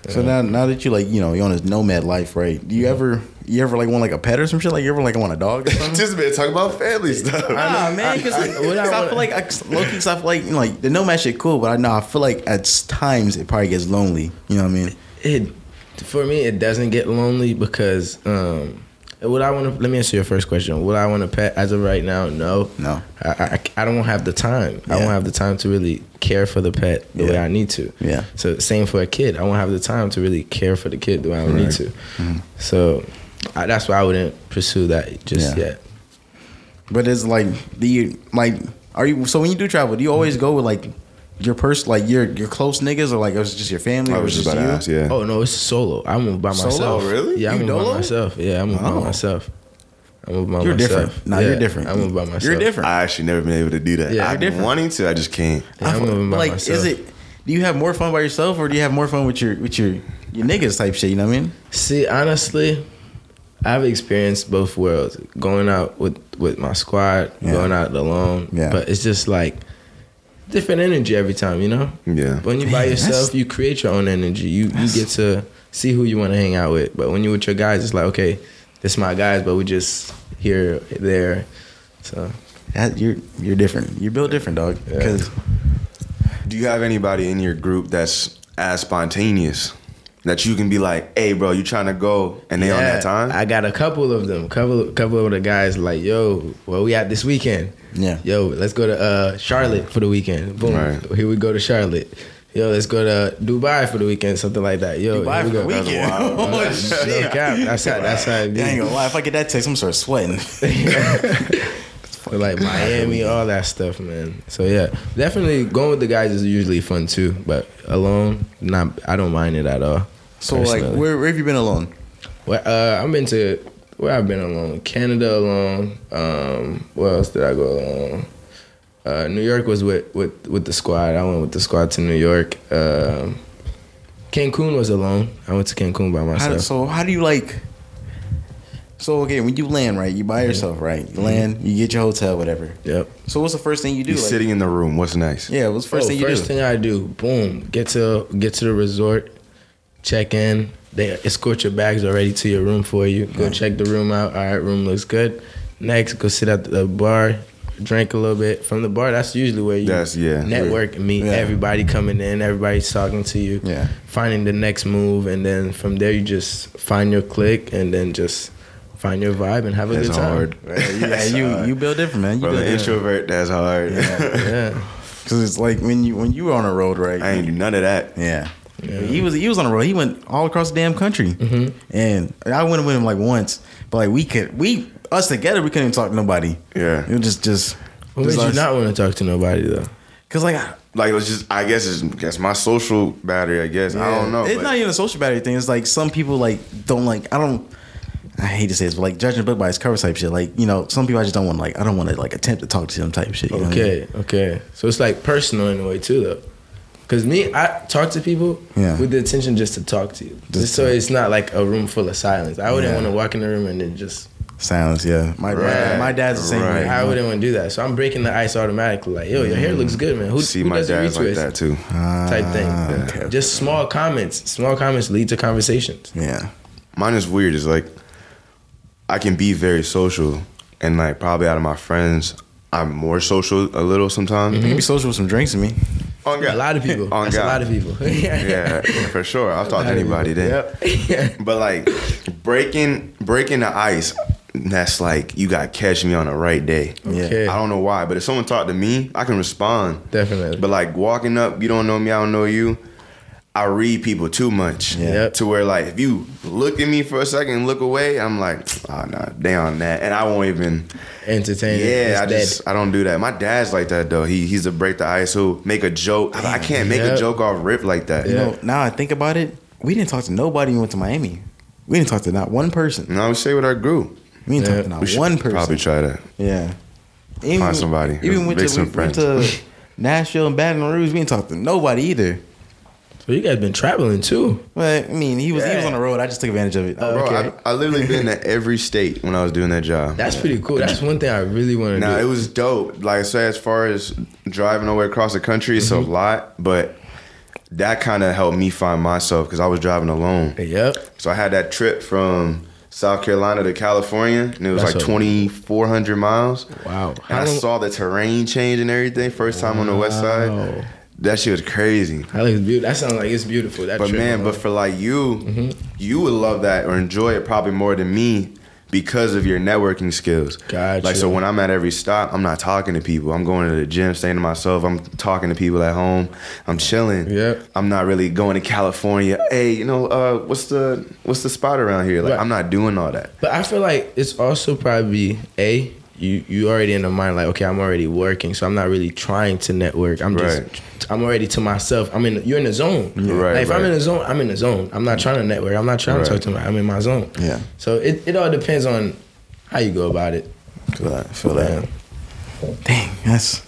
So now, now that you like, you know, you're on this nomad life, right? Do you mm-hmm. ever, you ever like want like a pet or some shit? Like you ever like want a dog or something? Just been talking about family stuff. Nah, man, because I, I, I, feel like I, low key, I feel like you know, like the nomad shit cool, but I know I feel like at times it probably gets lonely. You know what I mean? It for me, it doesn't get lonely because um, would I want to? Let me answer your first question. Would I want to pet as of right now? No, no. I I, I don't have the time. Yeah. I won't have the time to really care for the pet the yeah. way I need to. Yeah. So same for a kid. I won't have the time to really care for the kid the way I right. need to. Mm-hmm. So I, that's why I wouldn't pursue that just yeah. yet. But it's like, do you like? Are you so when you do travel? Do you always go with like your person, like your your close niggas, or like it was just your family? I was just about you? to ask, yeah. Oh no, it's solo. I move by myself. solo? myself. Really? Yeah, I move by myself. Yeah, I move oh. by myself. I move by you're myself. different. No, yeah, you're different. I move by myself. You're different. I actually never been able to do that. Yeah, I've been wanting to. I just can't. Yeah, I'm moving by like, myself. is it? Do you have more fun by yourself, or do you have more fun with your with your your niggas type shit? You know what I mean? See, honestly, I've experienced both worlds. Going out with with my squad, yeah. going out alone. Yeah. But it's just like different energy every time, you know? Yeah. When you by yourself, you create your own energy. You you get to see who you want to hang out with. But when you with your guys, it's like, okay, this my guys, but we just here there. So that, you're you're different. You're built different, dog. Because yeah. do you have anybody in your group that's as spontaneous? That you can be like, "Hey, bro, you trying to go?" and they yeah, on that time. I got a couple of them. Couple, couple of the guys like, "Yo, where we at this weekend?" Yeah. Yo, let's go to uh, Charlotte for the weekend. Boom. Right. Here we go to Charlotte. Yo, let's go to Dubai for the weekend, something like that. Yo, Dubai for the weekend. oh, shit. cap. That's how. That's how. It be. I ain't gonna. If I get that text, I'm sort of sweating. like Miami, all that stuff, man. So yeah, definitely going with the guys is usually fun too. But alone, not. I don't mind it at all. So personally. like, where, where have you been alone? Well, uh, I've been to where I've been alone. Canada alone. Um, where else did I go alone? Uh, New York was with, with with the squad. I went with the squad to New York. Um, Cancun was alone. I went to Cancun by myself. How, so how do you like? So okay, when you land, right, you by yourself, right? You land, you get your hotel, whatever. Yep. So what's the first thing you do? You're like- sitting in the room. What's nice? yeah, what's the first Oh, thing you first do? thing I do, boom, get to get to the resort, check in. They escort your bags already to your room for you. Go check the room out. All right, room looks good. Next, go sit at the bar, drink a little bit. From the bar, that's usually where you That's- yeah. network and meet Yeah. everybody coming in. Everybody's talking to you. Yeah. Finding the next move, and then from there you just find your click, and then just find your vibe and have a That's good time. hard. yeah, you you build different, man. You Bro, build the different. introvert, that's hard. Yeah. Because it's like when you when you were on the road, right? I ain't do none of that. Yeah. He was he was on the road. He went all across the damn country, mm-hmm. and I went with him like once, but like we could we us together we couldn't even talk to nobody. Yeah. it was just just. What just made you us. not want to talk to nobody though? Cause like I- Like it's just, I guess it's, guess my social battery. I guess I don't know. It's but- not even a social battery thing. It's like some people like don't like. I don't. I hate to say this, but like judging a book by its cover type shit. Like you know, some people I just don't want. Like I don't want to like attempt to talk to them type shit. you know I mean? Okay, okay. So it's like personal in a way too, though. Cause me, I talk to people Yeah. with the intention just to talk to you, just, Just so it's not like a room full of silence. I wouldn't Yeah. want to walk in the room and then just. Silence. Yeah, my my, Right. my dad's the same Right. way. I wouldn't want to do that. So I'm breaking the ice automatically. Like, yo, your hair looks good, man. Who, See, who my does the dad's like that too. Type thing. Ah, okay. Just small comments. Small comments lead to conversations. Yeah. Mine is weird. It's like I can be very social, and like probably out of my friends, I'm more social a little sometimes. You can be social with some drinks with me. On God. A lot of people. On That's a lot of people. Yeah, for sure. I'll talk to anybody then. Yep. But like breaking breaking the ice, that's like you got to catch me on the right day. Yeah. Okay. I don't know why, but if someone talk to me, I can respond. Definitely. But like walking up, you don't know me, I don't know you. I read people too much Yeah. To where like if you look at me for a second and look away, I'm like, oh nah, they on that, and I won't even. entertain. Yeah, I It's just. I don't do that. My dad's like that though. He he's a break the ice. He'll make a joke. I, I can't make Yep. a joke off rip like that. You Yeah. know, now I think about it, we didn't talk to nobody when we went to Miami. We didn't talk to not one person. And I would say with our group, We didn't Yeah. talk to not we one person. probably try that. Yeah. Even, Find somebody. Even went Make to, some we went friends. to Nashville and Baton Rouge. We didn't talk to nobody either. So you guys been traveling too. But I mean, he was he was on the road. I just took advantage of it. Oh, Bro, Okay. I, I literally been to every state when I was doing that job. That's pretty cool. That's one thing I really want to Now do. it was dope. Like I say, as far as driving all the way across the country, it's Mm-hmm. a lot, but that kind of helped me find myself because I was driving alone. Yep. So I had that trip from South Carolina to California, and it was That's like twenty four hundred miles. Wow. And How I saw the terrain change and everything. First time on the west side, Wow. That shit was crazy. That looks beautiful. That sounds like it's beautiful. That But man, but for like you, Mm-hmm. you would love that or enjoy it probably more than me because of your networking skills. Gotcha. Like so when I'm at every stop, I'm not talking to people. I'm going to the gym, staying to myself. I'm talking to people at home. I'm chilling. Yeah. I'm not really going to California. Hey, you know, uh, what's the what's the spot around here? Like Right. I'm not doing all that. But I feel like it's also probably a you you already in the mind like okay I'm already working so I'm not really trying to network I'm just Right. I'm already to myself I'm in you're in the zone Right, like if I'm in the zone I'm in the zone I'm not trying to network I'm not trying to talk to my I'm in my zone Yeah. so it, it all depends on how you go about it Feel that. Feel that. Dang, that's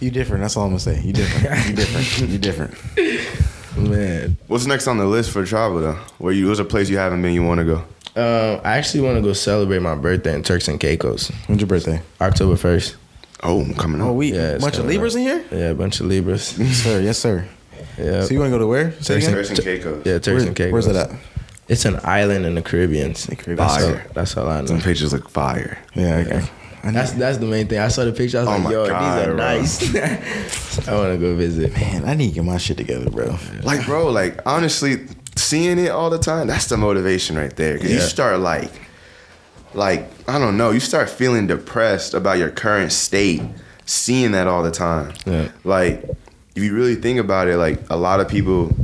you different. That's all I'm gonna say. You different. You different. You different. man What's next on the list for travel though? Where you what's a place you haven't been you want to go? um, I actually want to go celebrate my birthday in Turks and Caicos When's your birthday? October 1st Oh, I'm coming up. Oh, we Yeah, bunch of Libras up. in here. yeah a bunch of Libras Yes, sir. Yes, sir. yeah So you want to go to where? Turks again? Turks and Caicos. yeah Turks Where's, and Caicos where's it at? it's an island in the Caribbean Caribbean. that's, all, Fire. that's all I know Some pictures look fire. Yeah. Okay. I That's that's the main thing. I saw the picture. I was Oh like, "Yo, God, these are bro. nice." I want to go visit. man, I need to get my shit together, bro. Like, bro, like honestly, seeing it all the time, that's the motivation right there. Cause you start like, like I don't know, you start feeling depressed about your current state, seeing that all the time. Yeah. Like, if you really think about it, like a lot of people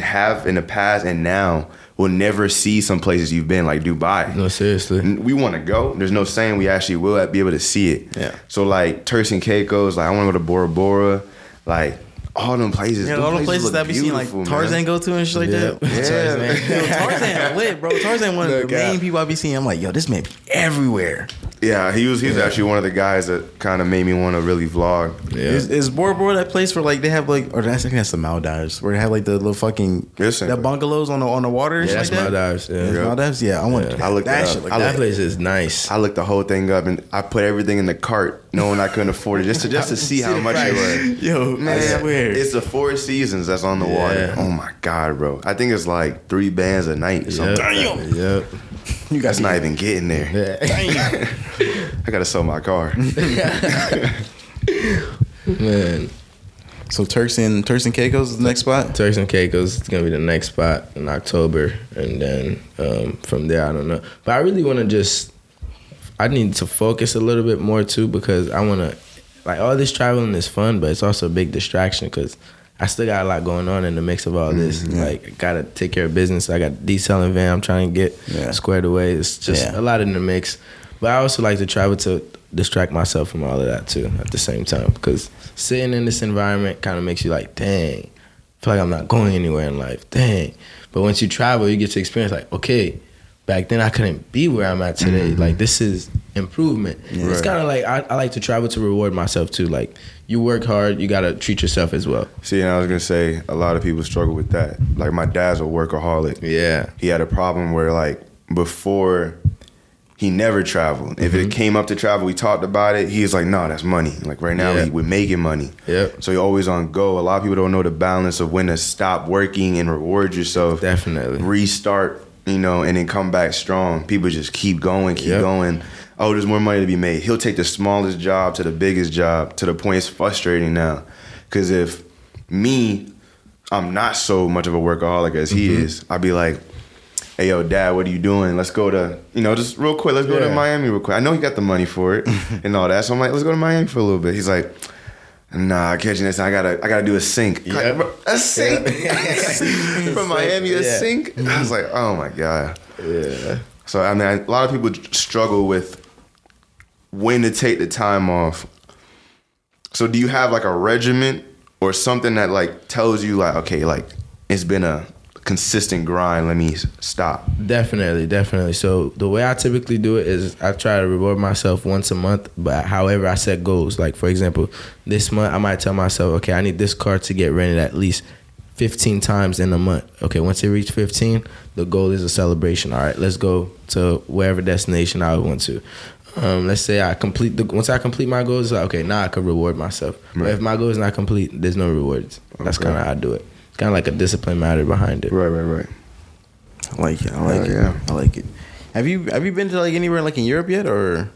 have in the past and now will never see some places you've been, like Dubai. No, seriously. We want to go. There's no saying we actually will be able to see it. Yeah. So like Turks and Caicos, like I want to go to Bora Bora. Like all them places. Yeah, them all the places look that we seen like Tarzan man. go to and shit like Yeah. that. Yeah. Yo, Tarzan lit, bro. Tarzan one of Look the main out. people I be seeing. I'm like, yo, this man be everywhere. Yeah, he was. He was actually one of the guys that kind of made me want to really vlog. Yeah. Is, is Bora Bora that place where like they have like, or that's I think that's the Maldives where they have like the little fucking Yes, that bungalows on the on the water. Yeah, that's like that? Maldives. Yeah. Yeah. Maldives. Yeah, I want Yeah. I looked that it up. shit. Like I That that. place is nice. I looked the whole thing up and I put everything in the cart, knowing I couldn't afford it, just to just to see how the much it was. Yo, Man, I swear. it's the Four Seasons that's on the water. Oh my god, bro! I think it's like three bands a night. Or something. Yep. Yep. you That's not even getting there. I gotta sell my car. Man, So Turks and Turks and Caicos is the next spot. Turks and Caicos is gonna be the next spot in October, and then um, from there I don't know. But I really want to just, I need to focus a little bit more too because I want to, like all this traveling is fun, but it's also a big distraction because I still got a lot going on in the mix of all this. Mm-hmm, yeah. Like I gotta take care of business. I got detailing van I'm trying to get Yeah. squared away. It's just Yeah. a lot in the mix. But I also like to travel to distract myself from all of that too at the same time because sitting in this environment kind of makes you like, dang, I feel like I'm not going anywhere in life. Dang. But once you travel, you get to experience like, okay, back then I couldn't be where I'm at today. Like this is improvement. It's kind of like I, I like to travel to reward myself too. Like you work hard, you gotta treat yourself as well. See, and I was gonna say a lot of people struggle with that. Like my dad's a workaholic. Yeah. He had a problem where like before he never traveled. If Mm-hmm. it came up to travel, we talked about it. He was like, "No, that's money." Like right now, Yeah. we, we're making money. Yep. So you're always on go. A lot of people don't know the balance of when to stop working and reward yourself. Definitely. Restart, you know, and then come back strong. People just keep going, keep Yep. going. Oh, there's more money to be made. He'll take the smallest job to the biggest job to the point it's frustrating now. Because if me, I'm not so much of a workaholic as he Mm-hmm. is, I'd be like, hey, yo, dad, what are you doing? Let's go to, you know, just real quick, let's go to Miami real quick. I know he got the money for it and all that. So I'm like, let's go to Miami for a little bit. He's like, Nah, catching this. I gotta, I gotta do a sync. Yep. Like, a sync from Miami, a Yeah. sync. I was like, oh my god. Yeah. So I mean, a lot of people struggle with when to take the time off. So do you have like a regiment or something that like tells you like, okay, like it's been a consistent grind. Let me stop. Definitely, definitely. So the way I typically do it is I try to reward myself once a month, but however I set goals. Like for example, this month I might tell myself, okay, I need this car to get rented at least 15 times in a month. Okay, once it reach 15, the goal is a celebration. All right, let's go to wherever destination I want to. Um, let's say I complete the once I complete my goals, like, okay, now I can reward myself. But if my goal is not complete, there's no rewards. That's Okay. kind of how I do it. Kind of like a discipline matter behind it. Right, right, right. I like it. I like Hell it. yeah. I like it. Have you have you been to like anywhere like in Europe yet or?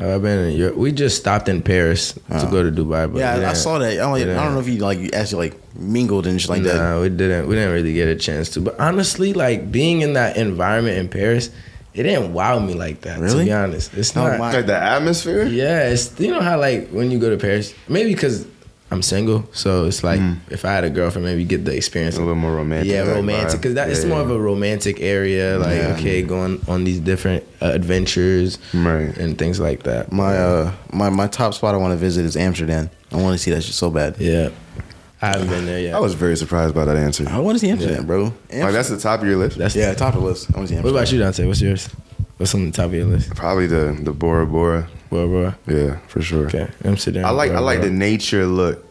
Uh, I've been in Europe. We just stopped in Paris to Oh. go to Dubai. But we yeah, I, I saw that. I don't, we I don't know if you like you actually like mingled and shit like that. Nah, we didn't. We didn't really get a chance to. But honestly, like being in that environment in Paris, it didn't wow me like that. To Really? be honest, it's Oh, not. my- Like the atmosphere. Yeah, it's you know how like when you go to Paris, maybe because I'm single, so it's like if I had a girlfriend, maybe get the experience. Mm. A little more romantic. Yeah, romantic because that it's Yeah, more yeah. of a romantic area. Like Yeah. okay, going on these different uh, adventures Right. and things like that. My uh my my top spot I want to visit is Amsterdam. I want to see that shit so bad. Yeah, I haven't been there yet. I was very surprised by that answer. I want to see Amsterdam, Yeah. bro. Like that's the top of your list. That's yeah, top of the list. I want to see What about you, Dante? What's yours? What's on the top of your list? Probably the the Bora Bora. Yeah, for sure. Okay, Amsterdam. I like I Bora like the nature look.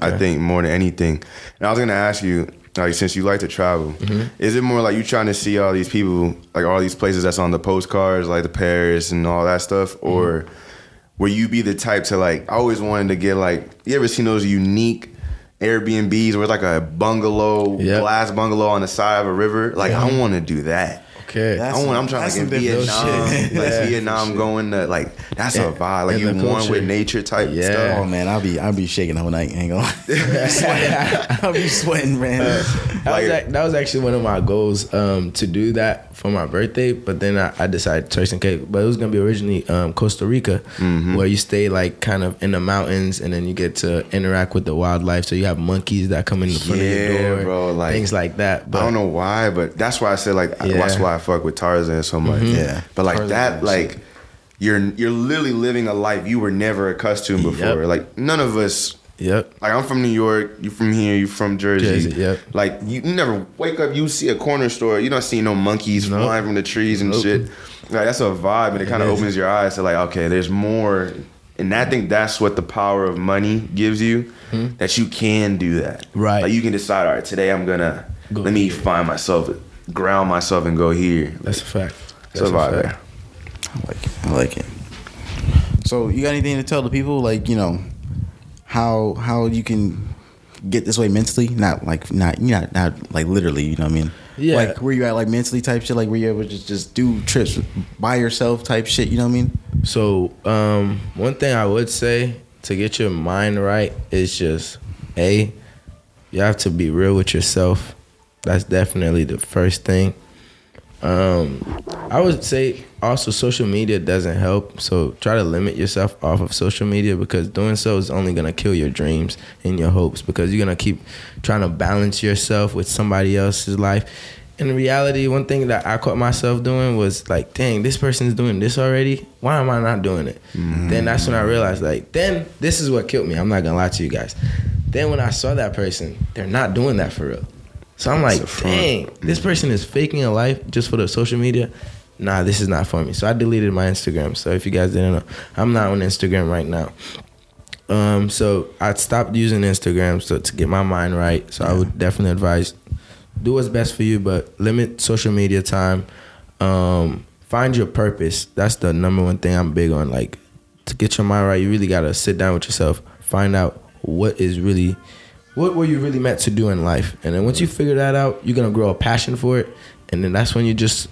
I think more than anything. And I was gonna ask you, like, since you like to travel, Mm-hmm. is it more like you trying to see all these people, like all these places that's on the postcards, like the Paris and all that stuff, Mm-hmm. or will you be the type to like? I always wanted to get like, you ever seen those unique Airbnbs where it's like a bungalow, Yep. glass bungalow on the side of a river? Like, I want to do that. Okay. That's I want, I'm trying that's like in Vietnam, like Yeah, Vietnam going to like that's a vibe. Like you the one with nature type Yeah. stuff. Oh man, I'll be I'll be shaking all night. Ain't gonna. I'll be sweating, man. that, was, Like- ac- that was actually one of my goals um, to do that for my birthday, but then I, I decided Turks and Caicos. But it was gonna be originally um, Costa Rica, Mm-hmm. where you stay like kind of in the mountains, and then you get to interact with the wildlife. So you have monkeys that come in the front of your door, bro, like- things like that. But I don't know why, but that's why I said like Yeah. that's why I fuck with Tarzan so much. Yeah. but like Tarzan that, is like shit. you're you're literally living a life you were never accustomed before. Yep. Like none of us Yep. Like I'm from New York, you from here, you from Jersey. Jersey, yep. Like you never wake up, you see a corner store, you don't see no monkeys Nope. flying from the trees and Nope. shit. Like that's a vibe, and it kind of opens your eyes to like, okay, there's more. And I think that's what the power of money gives you, that you can do that. Hmm. Right. Like you can decide, all right, today I'm gonna Go let me here. find myself, ground myself, and go here. That's a fact. It's a That's vibe fact. there. I like it. I like it. So you got anything to tell the people, like you know, how how you can get this way mentally? Not like not you not not like literally. You know what I mean? Yeah. Like where you at, like mentally type shit. Like where you able to just just do trips by yourself type shit. You know what I mean? So, um, one thing I would say to get your mind right is just a you have to be real with yourself. That's definitely the first thing. Um, I would say also social media doesn't help. So try to limit yourself off of social media because doing so is only gonna kill your dreams and your hopes because you're gonna keep trying to balance yourself with somebody else's life. In reality, one thing that I caught myself doing was like, dang, this person's doing this already. Why am I not doing it? Then that's when I realized, like, then this is what killed me. I'm not gonna lie to you guys. Then when I saw that person, they're not doing that for real. So I'm like, a front. dang, this person is faking a life just for the social media. Nah, this is not for me. So I deleted my Instagram. So if you guys didn't know, I'm not on Instagram right now. Um, so I stopped using Instagram so to get my mind right. So I would definitely advise do what's best for you, but limit social media time. Um, find your purpose. That's the number one thing I'm big on. Like to get your mind right, you really gotta sit down with yourself, find out what is really what were you really meant to do in life. And then once you figure that out, you're gonna grow a passion for it. And then that's when you just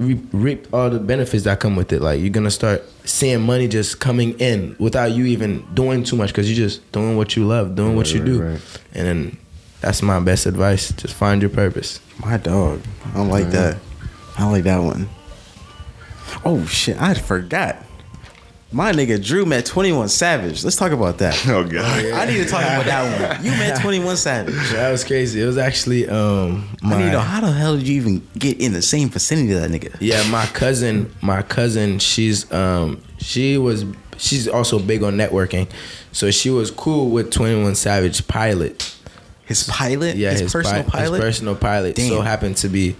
reap, reap all the benefits that come with it. Like you're gonna start seeing money just coming in without you even doing too much because you're just doing what you love, doing what you right, do. right. And then that's my best advice. Just find your purpose. My dog. I don't like that. I don't like that one. Oh shit! I forgot. My nigga Drew met Twenty One Savage. Let's talk about that. Oh god. I need to talk about that one. You met Twenty One Savage. That was crazy. It was actually um I need to know how the hell did you even get in the same vicinity of that nigga? yeah my cousin my cousin she's um she was she's also big on networking, so she was cool with Twenty One Savage pilot. His pilot, Yeah, his, his, personal pi- pilot. His personal pilot so happened to be,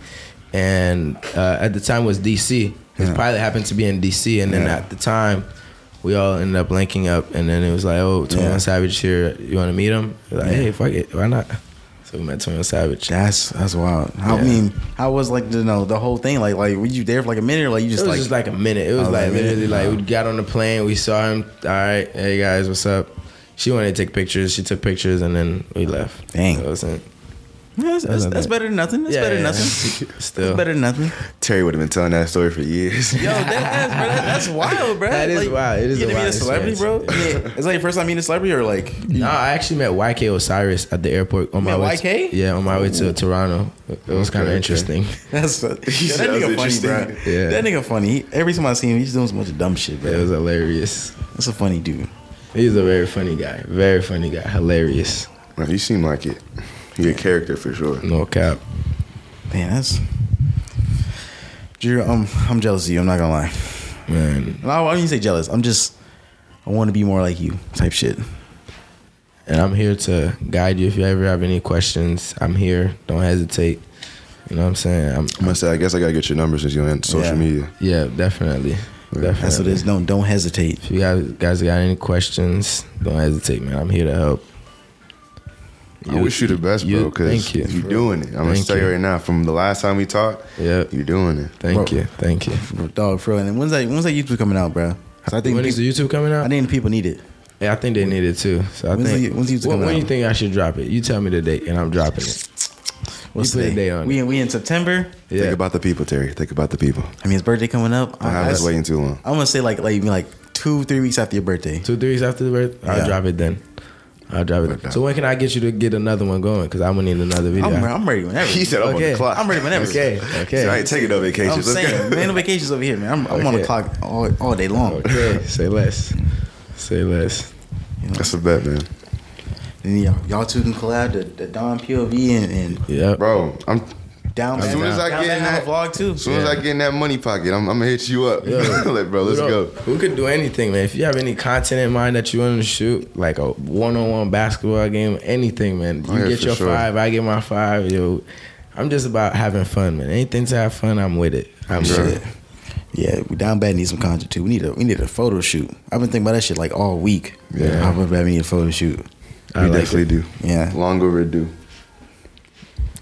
and uh, at the time was DC. His Yeah. pilot happened to be in DC, and then Yeah. at the time, we all ended up linking up, and then it was like, oh, Twenty One Yeah. Savage here. You want to meet him? Like, Yeah. hey, fuck it, why not? So we met Twenty One Savage. That's that's wild. I Yeah. mean, how was like you know the whole thing? Like like were you there for like a minute or like you It just was like, just like a minute. It was Oh, like like literally like we got on the plane, we saw him. All right, hey guys, what's up? She wanted to take pictures. She took pictures, and then we left. Dang. That wasn't. Yeah, that's, that's, that's better than nothing. That's Yeah, better than yeah. nothing. Still. That's better than nothing. Terry would have been telling that story for years. Yo, that, that's, bro, that, that's wild, bro. That is like, wild. It is you a get to meet a wild celebrity, bro. experience. Yeah. It's like your first time meeting a celebrity, or like No, I actually met YK Osiris at the airport on my met way. YK? To, yeah, on my way to Toronto. It was kind of interesting. that's yeah, that that nigga funny, bro. Yeah. That nigga funny. He, every time I see him, he's doing some bunch of dumb shit, bro. It was hilarious. That's a funny dude. He's a very funny guy. Very funny guy. Hilarious. Man, you seem like it. You're a character for sure. No cap. Man, that's. Drew, I'm I'm jealous of you. I'm not gonna lie. Man. And I, I wouldn't say jealous. I'm just. I want to be more like you, type shit. And I'm here to guide you if you ever have any questions. I'm here. Don't hesitate. You know what I'm saying? I'm, I'm gonna say, I guess I gotta get your numbers since you're on social Yeah. media. yeah, definitely. Definitely. That's what it is. Don't don't hesitate. If you guys, guys got any questions, don't hesitate, man. I'm here to help. I wish you the best, you- bro, because thank you. you're doing it. I'm gonna Thank tell you you. right now. From the last time we talked, Yep. you're doing it. Thank Bro. you. Thank you. Dog, bro. And when's that? When's that YouTube coming out, bro? 'Cause I think when is people, the YouTube coming out? I think people need it. Yeah, I think they need it too. So I When's think. the- when's YouTube when coming when out? you think I should drop it? You tell me the date, and I'm dropping it. What's put the a date on We it. in, we in September. Yeah. Think about the people, Terry. Think about the people. I mean, his birthday coming up. I I, was waiting too long. I'm gonna say like like like two three weeks after your birthday. Two, three weeks after the birth, I'll Yeah. drop it then. I'll drop it. So when can I get you to get another one going? Because I'm gonna need another video. I'm, I'm ready whenever. He said, "I'm on Okay. the clock." I'm ready whenever. okay. Okay. So I ain't taking no vacations. I'm vacations. Let's saying, go. man, no vacations over here, man. I'm, I'm on the clock all, all day long. Okay. Say less. Say less. That's a bet, man. And y'all, y'all two can collab the, the Don POV and, and Yep. Bro, I'm down. As soon as I down get in bad that vlog too. As soon as I get in that money pocket, I'm, I'm gonna hit you up. like, bro, let's We go. don't- We could do anything, man. If you have any content in mind that you want to shoot, like a one-on-one basketball game, anything, man. Oh, you Oh, get your sure. five, I get my five. Yo, I'm just about having fun, man. Anything to have fun, I'm with it. I'm Sure. with it. Yeah, we down bad need some content too. We need a we need a photo shoot. I've been thinking about that shit like all week. Yeah. how bad we need a photo shoot. I We like definitely do. Yeah. Long overdue.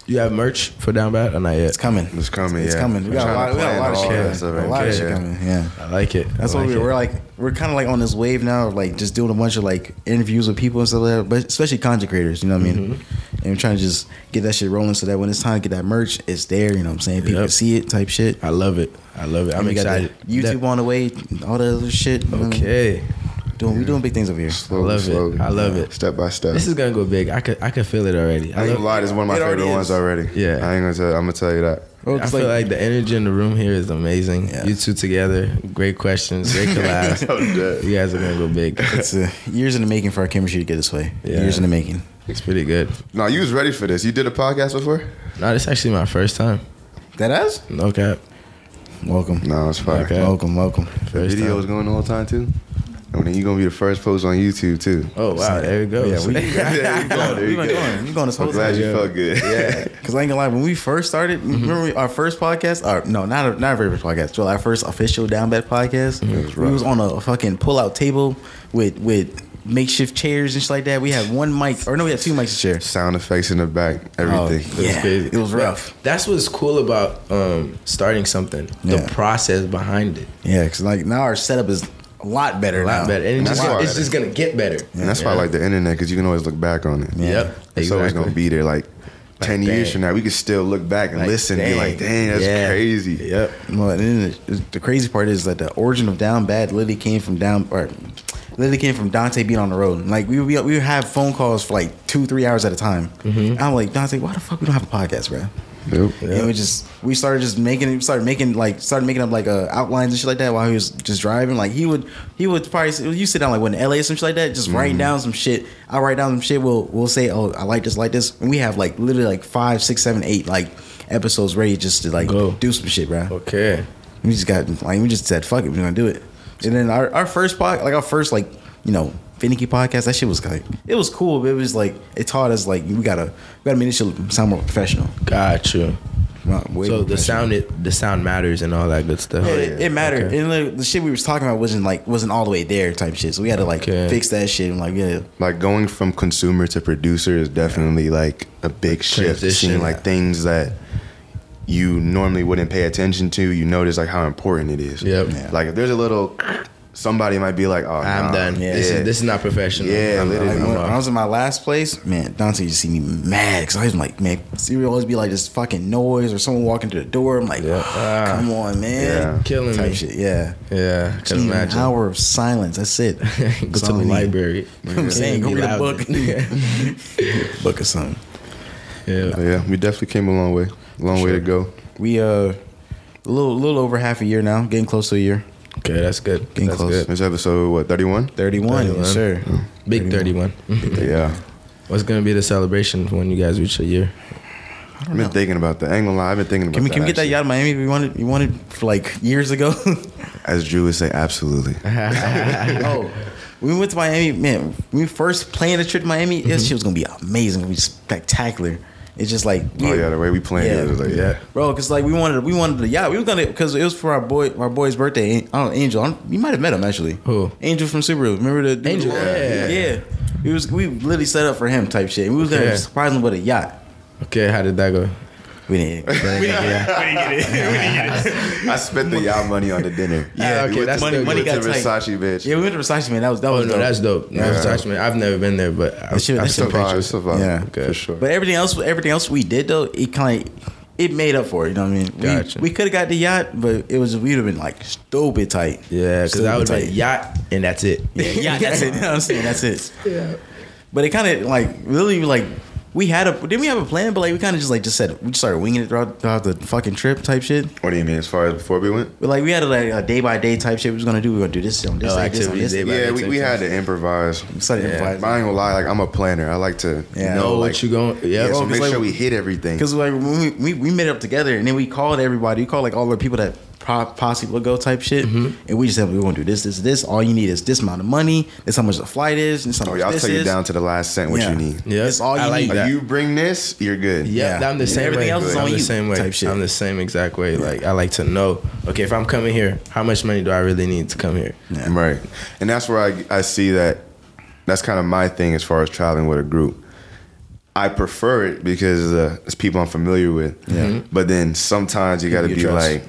You have merch for down bad or not yet? It's coming. It's coming. It's yeah. coming. We We're got a lot, we got a lot of shit. A lot of shit coming. Yeah. I like it. That's I what like we, it. we're like. We're kind of like on this wave now of like just doing a bunch of like interviews with people and stuff like that, but especially content creators. You know what I mean? Mm-hmm. And we're trying to just get that shit rolling so that when it's time to get that merch, it's there. You know what I'm saying? People Yep. see it, type shit. I love it. I love it. I'm And we got the excited. YouTube on the way, all the other shit. Okay. know what I mean? Okay. Doing, we doing big things over here. Slowly, love it. I love it. Step by step. This is gonna go big. I could I could feel it already. I ain't love- gonna lie, this is one of my It favorite is. ones already. Yeah. I ain't gonna tell. I'm gonna tell you that. Bro, I it's feel like, the energy in the room here is amazing. Yeah. You two together, great questions, great collabs. you guys are gonna go big. it's uh, years in the making for our chemistry to get this way. Yeah. Years in the making. It's pretty good. No, you was ready for this. You did a podcast before? No, this is actually my first time. That us? No cap. Welcome. No, it's fire. Okay. Welcome, welcome. The First video time. was going the whole time too. And then you're gonna be the first post on YouTube too. Oh wow, there we go. Yeah, we, there you go. There we you been go. going. We going this I'm glad time. you felt good. Yeah, because I ain't gonna lie. When we first started, remember our first podcast? Or no, not a, not our very first podcast. Well, our first official Down Bad podcast. was we rough. was on a fucking pull out table with with makeshift chairs and shit like that. We had one mic, or no, we had two mics to share. Sound effects in the back, everything. Oh, yeah, crazy. it was rough. That's what's cool about um, starting something. The process behind it. Yeah, because like now our setup is a lot better. A lot now. better. And it's That's just, why- it's just gonna get better. And that's why I like the internet because you can always look back on it. Yeah. Yep. It's always gonna be there. Like ten years from now, we can still look back and Like, listen and be like, dang. "Dang, that's Yeah. crazy." Yep. Well, and then the, the crazy part is that the origin of Down Bad literally came from down, or literally came from Dante being on the road. Like we would, be, we would have phone calls for like two, three hours at a time. Mm-hmm. I'm like Dante, why the fuck we don't have a podcast, bro? Yep. And we just we started just making we started making like started making up like uh, outlines and shit like that while he was just driving. Like he would he would probably you sit down like when in LA or some shit like that, just writing Mm-hmm. down some shit. I write down some shit. We'll we'll say oh I like this like this, and we have like literally like five, six, seven, eight like episodes ready just to like Go. do some shit, bro. Okay. We just got like we just said fuck it, we're gonna do it. And then our, our first pod, like our first like you know finicky podcast, that shit was like it was cool, but it was like it taught us like we gotta we gotta make this shit sound more professional. Gotcha. Well, So the sound it the sound matters and all that good stuff. Yeah, it, it mattered. Okay. And the, the shit we was talking about wasn't like wasn't all the way there type shit. So we had to like Okay. fix that shit and like yeah. Like going from consumer to producer is definitely like a big shift. Transition. Seeing like things that you normally wouldn't pay attention to, you notice like how important it is. Yep. Yeah. Like if there's a little, somebody might be like, "Oh, I'm nah. done. Yeah. This is this is not professional. Yeah, I'm, literally. Like, when, I'm when I was in my last place, man, Dante used to see me mad because I was like, man, see, would always be like this fucking noise or someone walking to the door. I'm like, Yeah. Ah. come on, man, Yeah. Killing type me. shit. Yeah, Yeah, I just can need an hour of silence. That's it. Go to the we need. library. I'm saying, go read a book, book or something. yeah. But yeah, we definitely came a long way. Long way to go. We uh, a little little over half a year now, getting close to a year. Okay, that's good. Getting that's close. good. This episode, what, 31? 31, 31. yes sir. Big 31. Yeah. What's gonna be the celebration when you guys reach a year? I've been thinking about that. I ain't gonna lie, I've been thinking about Can we that. can we get that actually. yacht in Miami? We wanted we wanted for like years ago. As Drew would say, absolutely. oh, we went to Miami, man. When we first planned the trip to Miami, Mm-hmm. this shit was gonna be amazing, gonna be spectacular. It's just like Oh yeah, the way we planned Yeah. it was like, yeah. bro. Because like we wanted, we wanted the yacht. We was gonna because it was for our boy, our boy's birthday. I don't know, Angel. I don't, you might have met him actually. Who? Angel from Subaru. Remember the dude? Angel, yeah. yeah. We was we literally set up for him type shit. We was Okay. gonna surprise him with a yacht. Okay, how did that go? We didn't. we didn't get it. I spent the yacht money on the dinner. Yeah, we okay, went that's to, money- still money good. went to tight. Versace, bitch. Yeah, we went to Versace, man. That was that Oh was no, dope. that's dope. No, Yeah. Versace, man. I've never been there, but I've, shit- I've that seen It's a vibe. pictures. It's a vibe. Yeah. for sure. But everything else, everything else we did though, it kind of it made up for it. You know what I mean? We- Gotcha. We, could have got the yacht, but it was we'd have been like stupid tight. Yeah, because I Stupid would tight. be yacht and that's it. Yeah, yeah, that's it. You know what I'm saying? That's it. Yeah. But it kind of like really like we had a didn't we have a plan, but like we kind of just like just said we just started winging it throughout, throughout the fucking trip type shit. What do you mean as far as before we went? But like we had a, like a day by day type shit. We was gonna do. We were gonna do this on this, Oh, like, this on activities this. day Yeah, day we, we had to improvise. We started Yeah. improvising. But I ain't gonna lie, like I'm a planner. I like to Yeah. know Know like, what you going? Yeah, Yeah, so make like- sure we hit everything. Because like when we, we we made it up together and then we called everybody. We called like all the people that pro- possibly will go type shit, Mm-hmm. and we just said we're gonna do this, this, this. All you need is this amount of money. This how much the flight is. This how Oh, much yeah, I'll this tell you is. down to the last cent what Yeah. you need. Yeah, It's all I you like need. that. You bring this, you're good. Yeah, Yeah. I'm the And same everything way. else is I'm on the you same way. type shit. I'm the same exact way. Like I like to know. Okay, if I'm coming here, how much money do I really need to come here? Yeah. Right. And that's where I, I see that that's kind of my thing as far as traveling with a group. I prefer it because uh, it's people I'm familiar with. Yeah. But then sometimes you got to be trust. like,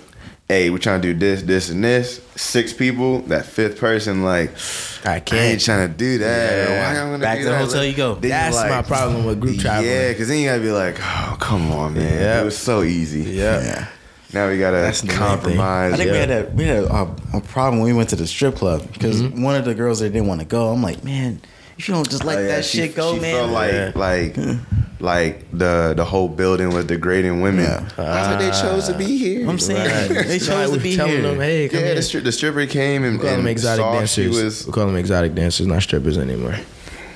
hey, we're trying to do this, this, and this. Six people, that fifth person, like, I I can't. ain't trying to do that. Yeah. Why I'm gonna Back do to the that? hotel you go. Then That's you're my problem with group traveling. Yeah, because then you gotta be like, oh, come on, man. Yeah. It was so easy. Yeah. Yeah. Now we gotta That's the main thing. compromise. I think Yeah. we had a we had a, a problem when we went to the strip club because Mm-hmm. one of the girls that didn't want to go. I'm like, man, if you don't just let Oh, yeah, that she- shit go, she man. Felt like Yeah. like like the the whole building was degrading women. Yeah. That's what they chose to be here. I'm saying Right. they So I chose to be telling here. them, hey, come yeah, here. the, stri- the stripper came and, we call them and exotic saw dancers. She was we call them exotic dancers, not strippers anymore.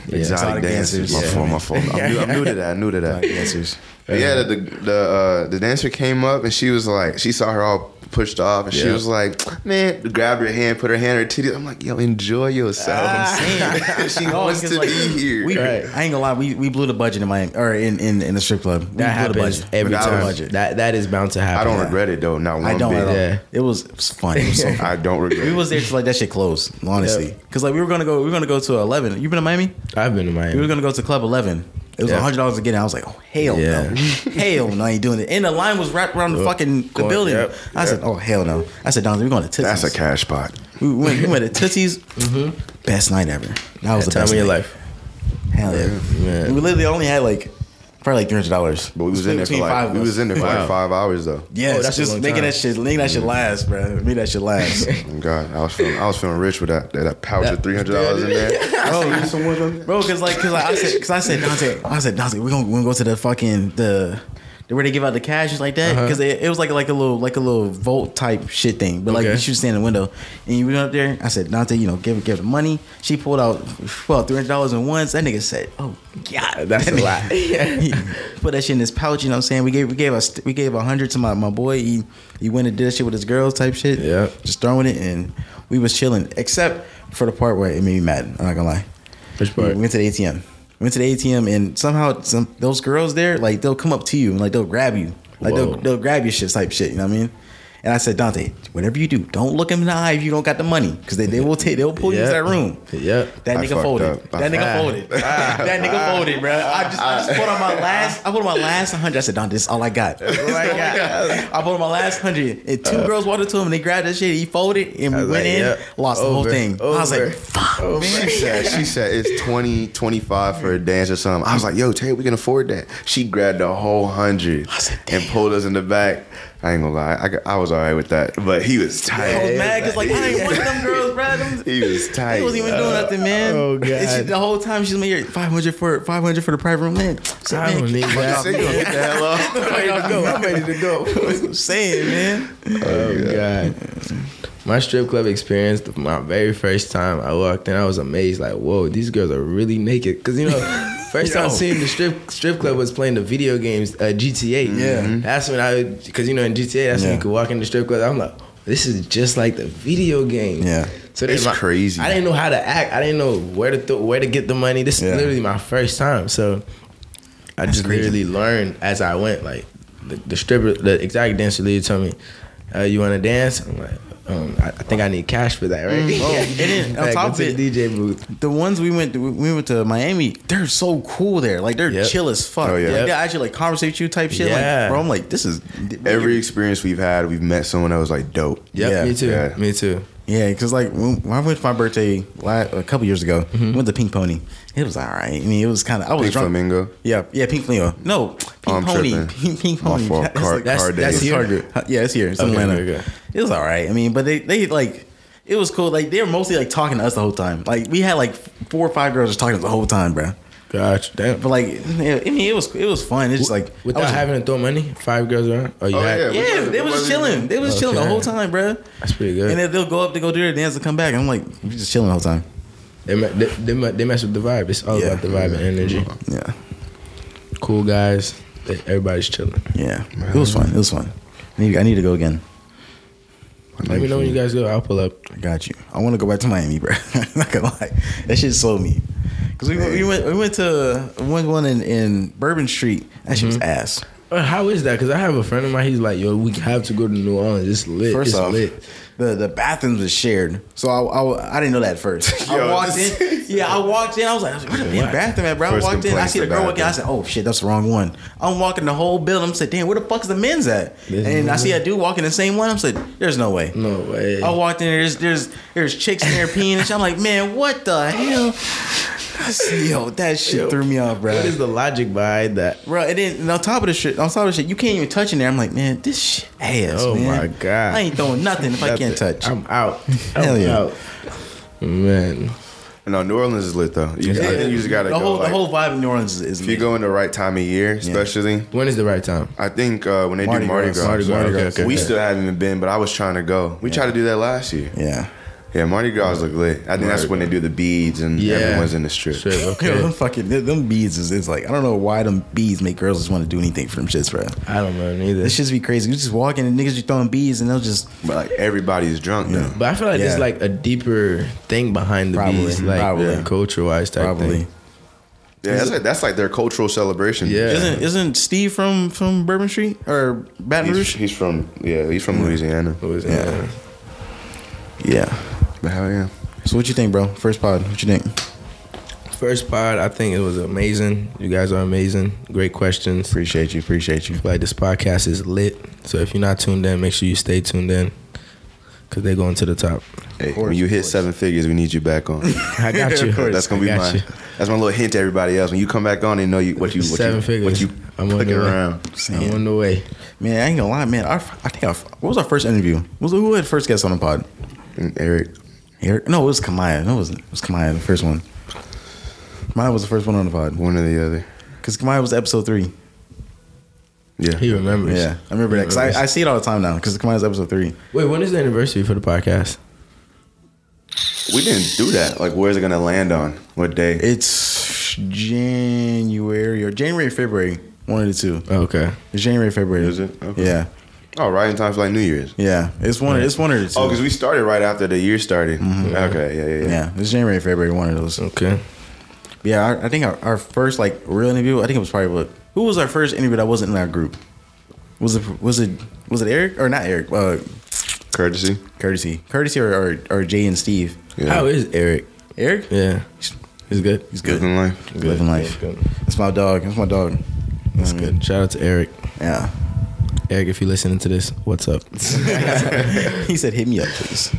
Yeah. exotic, exotic dancers. dancers. My Yeah. fault, my fault. I'm new, I'm new to that. I'm new to that. Dancers. But yeah, the the the, uh, the dancer came up and she was like, she saw her all pushed off, and she was like, "Man," grabbed her hand, put her hand on her titty. I'm like, "Yo, enjoy yourself." Ah. I'm saying. she No, wants 'cause, to like, be here. We, Right. I ain't gonna lie, we, we blew the budget in Miami or in, in, in the strip club. We That blew the happens budget. every But that time. was- That that is bound to happen. I don't regret it though. Not one I don't bit. at all. Yeah. It was, it was fun. It was so fun. I don't regret. It. We was there to like that shit closed, honestly. Yeah. Cause like we were gonna go, we were gonna go to eleven. You been to Miami? I've been to Miami. We were gonna go to Club Eleven. It was Yeah. hundred dollars to get in. I was like, oh hell Yeah. no, hell no, I ain't doing it. And the line was wrapped around the Yep. fucking the Going- building. yep, I said, oh hell no. I said, Don, we're going to Tootsie's. That's a cash spot. We went, we went to Tootsie's. Mm-hmm. Best night ever. That was That the time best of your night. life. Hell yeah. Man. We literally only had like probably like three hundred dollars. But we was in there for like we was in there for like five hours though. Yeah, Oh, that's just making time. that shit, making that shit mm-hmm. last, bro. Make that shit last. Oh, God, I was feeling I was feeling rich with that that, that pouch of three hundred dollars in there. Oh, bro, because like, because like, I said, because I said Dante, I said Dante, we're gonna, we're gonna go to the fucking the. Where they give out the cash like that, Uh-huh. because it, it was like like a little like a little vote type shit thing. But like Okay. you should stand in the window, and you went up there. I said, Dante, you know, give give the money. She pulled out out three hundred dollars in once. That nigga said, Oh God, That's That a lot. he put that shit in his pouch. You know what I'm saying? We gave we gave us we gave a hundred to my, my boy. He he went and did that shit with his girls type shit. Yeah. just throwing it, and we was chilling. Except for the part where it made me mad. I'm not gonna lie. Which part? We went to the ATM. We went to the ATM, and somehow some those girls there, like they'll come up to you and like they'll grab you, like they'll they'll grab your shit type shit. You know what I mean? And I said, Dante, whatever you do, don't look him in the eye if you don't got the money, because they, they will take they'll pull you Yeah. into that room. Yep. That I nigga folded. That nigga Ah. folded. that nigga folded, bro. I just, I just put on my last. I put on my last hundred. I said, Dante, this is all I got. all I got. I put on my last hundred, and two girls walked up to him, and they grabbed that shit. He folded, and we went like, in, yep. lost the whole Over. thing. I was like, fuck, Over. man. She said, she said it's 20, 25 for a dance or something. I was like, yo, Tay, we can afford that. She grabbed the whole hundred said, and pulled us in the back. I ain't gonna lie, I, got, I was all right with that, but he was oh, tight. I was mad because like I ain't one of them girls, bro. Them, He was tight. He wasn't even doing nothing, man. Oh, God. And she, the whole time she's made five hundred for five hundred for the private room, man. So, I don't man, need that. You get the hell off. I'm ready to go. I'm ready to go. What I'm saying, man. Oh god. My strip club experience, my very first time I walked in, I was amazed. Like, whoa, these girls are really naked. Cause you know, first time seeing the strip strip club was playing the video games, uh, GTA. Yeah. that's when I, cause you know in GTA, that's when you could walk in the strip club. I'm like, this is just like the video game. Yeah. So It's my- crazy. I didn't know how to act. I didn't know where to th- where to get the money. This Yeah. is literally my first time. So I That's just crazy. literally learned as I went. Like the, the stripper, the exact dancer leader told me, uh, "You want to dance?" I'm like, um, I, I think I need cash for that, right? Oh, and then on Like, top of to it, the DJ booth. The ones we went to, we went to Miami, they're so cool there. Like they're Yep. chill as fuck. Oh, yeah. Like Yep. they actually like conversate with you type shit. Yeah. Like, bro, I'm like, this is Every experience we've had, we've met someone that was like dope. Yep, Yeah. me too. Yeah. Me too. Yeah, because like when when I went for my birthday la a couple years ago, Mm-hmm. went to Pink Pony. It was all right. I mean, it was kind of I was Pink drunk. Flamingo. Yeah, yeah, Pink Flamingo. No, Pink Oh, I'm Pony. tripping. Pink, Pink My Pony. fault. That's Car- like- That's- car that's days. here? Yeah, it's here. It's Okay, Atlanta. okay, okay. It was all right. I mean, but they they like it was cool. Like they were mostly like talking to us the whole time. Like we had like four or five girls just talking to us the whole time, bro. Gotcha. Damn. But like, I mean, it was it was fun. It's just like Without was- having to throw money, five girls around. Oh, you Oh, had. yeah. Yeah, they was- was what chilling. They was chilling the whole time, bruh. That's pretty good. And then they'll go up to go do their dance and come back. And I'm like, we just chilling the whole time. They, they, they, they mess with the vibe. It's all Yeah. about the vibe and energy. Yeah, Cool guys. Everybody's chilling. yeah. It was fun. It was fun. I need, I need to go again. Let me know when you guys go. I'll pull up. I got you. I want to go back to Miami, bro. Not gonna lie, that shit sold me. Cause we, we went we went to we went one in, in Bourbon Street. That shit was Mm-hmm. ass. Uh, How is that? Because I have a friend of mine. He's like, yo, we have to go to New Orleans. It's lit. First it's off, lit. The the bathrooms was shared, so I, I, I didn't know that at first. I walked in, yeah, I walked in. I was like, where the damn bathroom at, bro? I walked in, I see the to girl walking. I said, oh shit, that's the wrong one. I'm walking the whole building. I'm saying, damn, where the fuck's the men's at? This and I see a dude walking the same one. I'm saying, there's no way. No way. I walked in. There's there's there's chicks in there peeing, and shit. I'm like, man, what the hell? I said, Yo, that shit Yo, threw me off, bro. What is the logic behind that? Bro, and then and on top of the shit, on top of the shit, you can't even touch in there. I'm like, man, this shit ass. Oh man. my God. I ain't throwing nothing if I can't touch. I'm out. Hell I'm yeah. out. Man. No, New Orleans is lit though. You, I think you just gotta the go. whole like, the whole vibe of New Orleans is, is if you go in the right time of year, especially, When is the right time? I think uh, when they Mardi do Mardi Gras. Gras, Mardi Gras, okay, okay. we Yeah. still haven't even been, but I was trying to go. We tried to do that last year. Yeah. Yeah, Mardi Gras look lit. I think that's Mardi when they do the beads and Yeah. everyone's in the strip. Strip, Yo, okay. them fucking them- them beads is it's like I don't know why them beads make girls just want to do anything for them shits, bro. I don't know either. This shits be crazy. You just walking and niggas just throwing beads and they'll just But like everybody's drunk though. But I feel like Yeah. there's like a deeper thing behind the Probably, bees, like probably. culture wise type probably. thing. Yeah, that's like, that's like their cultural celebration. Yeah. Isn't isn't Steve from from Bourbon Street or Baton He's, Rouge? he's from yeah, he's from Louisiana. Louisiana. Yeah. Yeah. But hell yeah. So what you think, bro? First pod. What you think? First pod, I think it was amazing. You guys are amazing. Great questions. Appreciate you. Appreciate you. Like this podcast is lit. So if you're not tuned in, make sure you stay tuned in. Cause they're going to the top. Hey, course, when you hit course. seven figures, we need you back on. I got you. that's gonna be my you. that's my little hint to everybody else. When you come back on, they know you what you what Seven you, figures. what you I'm on clicking the way. around. I'm on the way. Man, I ain't gonna lie, man. Our, I think our, what was our first interview? Was who had first guest on the pod? And Eric, Eric? No, it was Kamaya. No, it wasn't. It was Kamaya, the first one. Kamaya was the first one on the pod one or the other. because Kamaya was episode three. Yeah. He remembers. Yeah, I remember that because I, I see it all the time now because Kamaya's episode three. Wait, when is the anniversary for the podcast? We didn't do that. Like, where's it gonna land on? What day? It's January or January, February. One of the two. Oh, okay. It's January, February. Is it? Okay. Yeah, oh, right in time for like New Year's. yeah. It's one. It's one of the two. Oh, because we started right after the year started. Okay, yeah, yeah, yeah. yeah, it's January, February. One of those. Okay. Yeah, I, I think our, our first like real interview. I think it was probably what. Who was our first interview that wasn't in our group? Was it was it was it Eric or not Eric? Uh, Courtesy. courtesy, courtesy, or, or or Jay and Steve. Yeah. How is Eric? Eric, Yeah. He's good. he's good. Living life. Good. Living life. Good. That's my dog. That's my dog. That's Mm. good. Shout out to Eric. Yeah. Eric, if you're listening to this, what's up? he said, "Hit me up, please."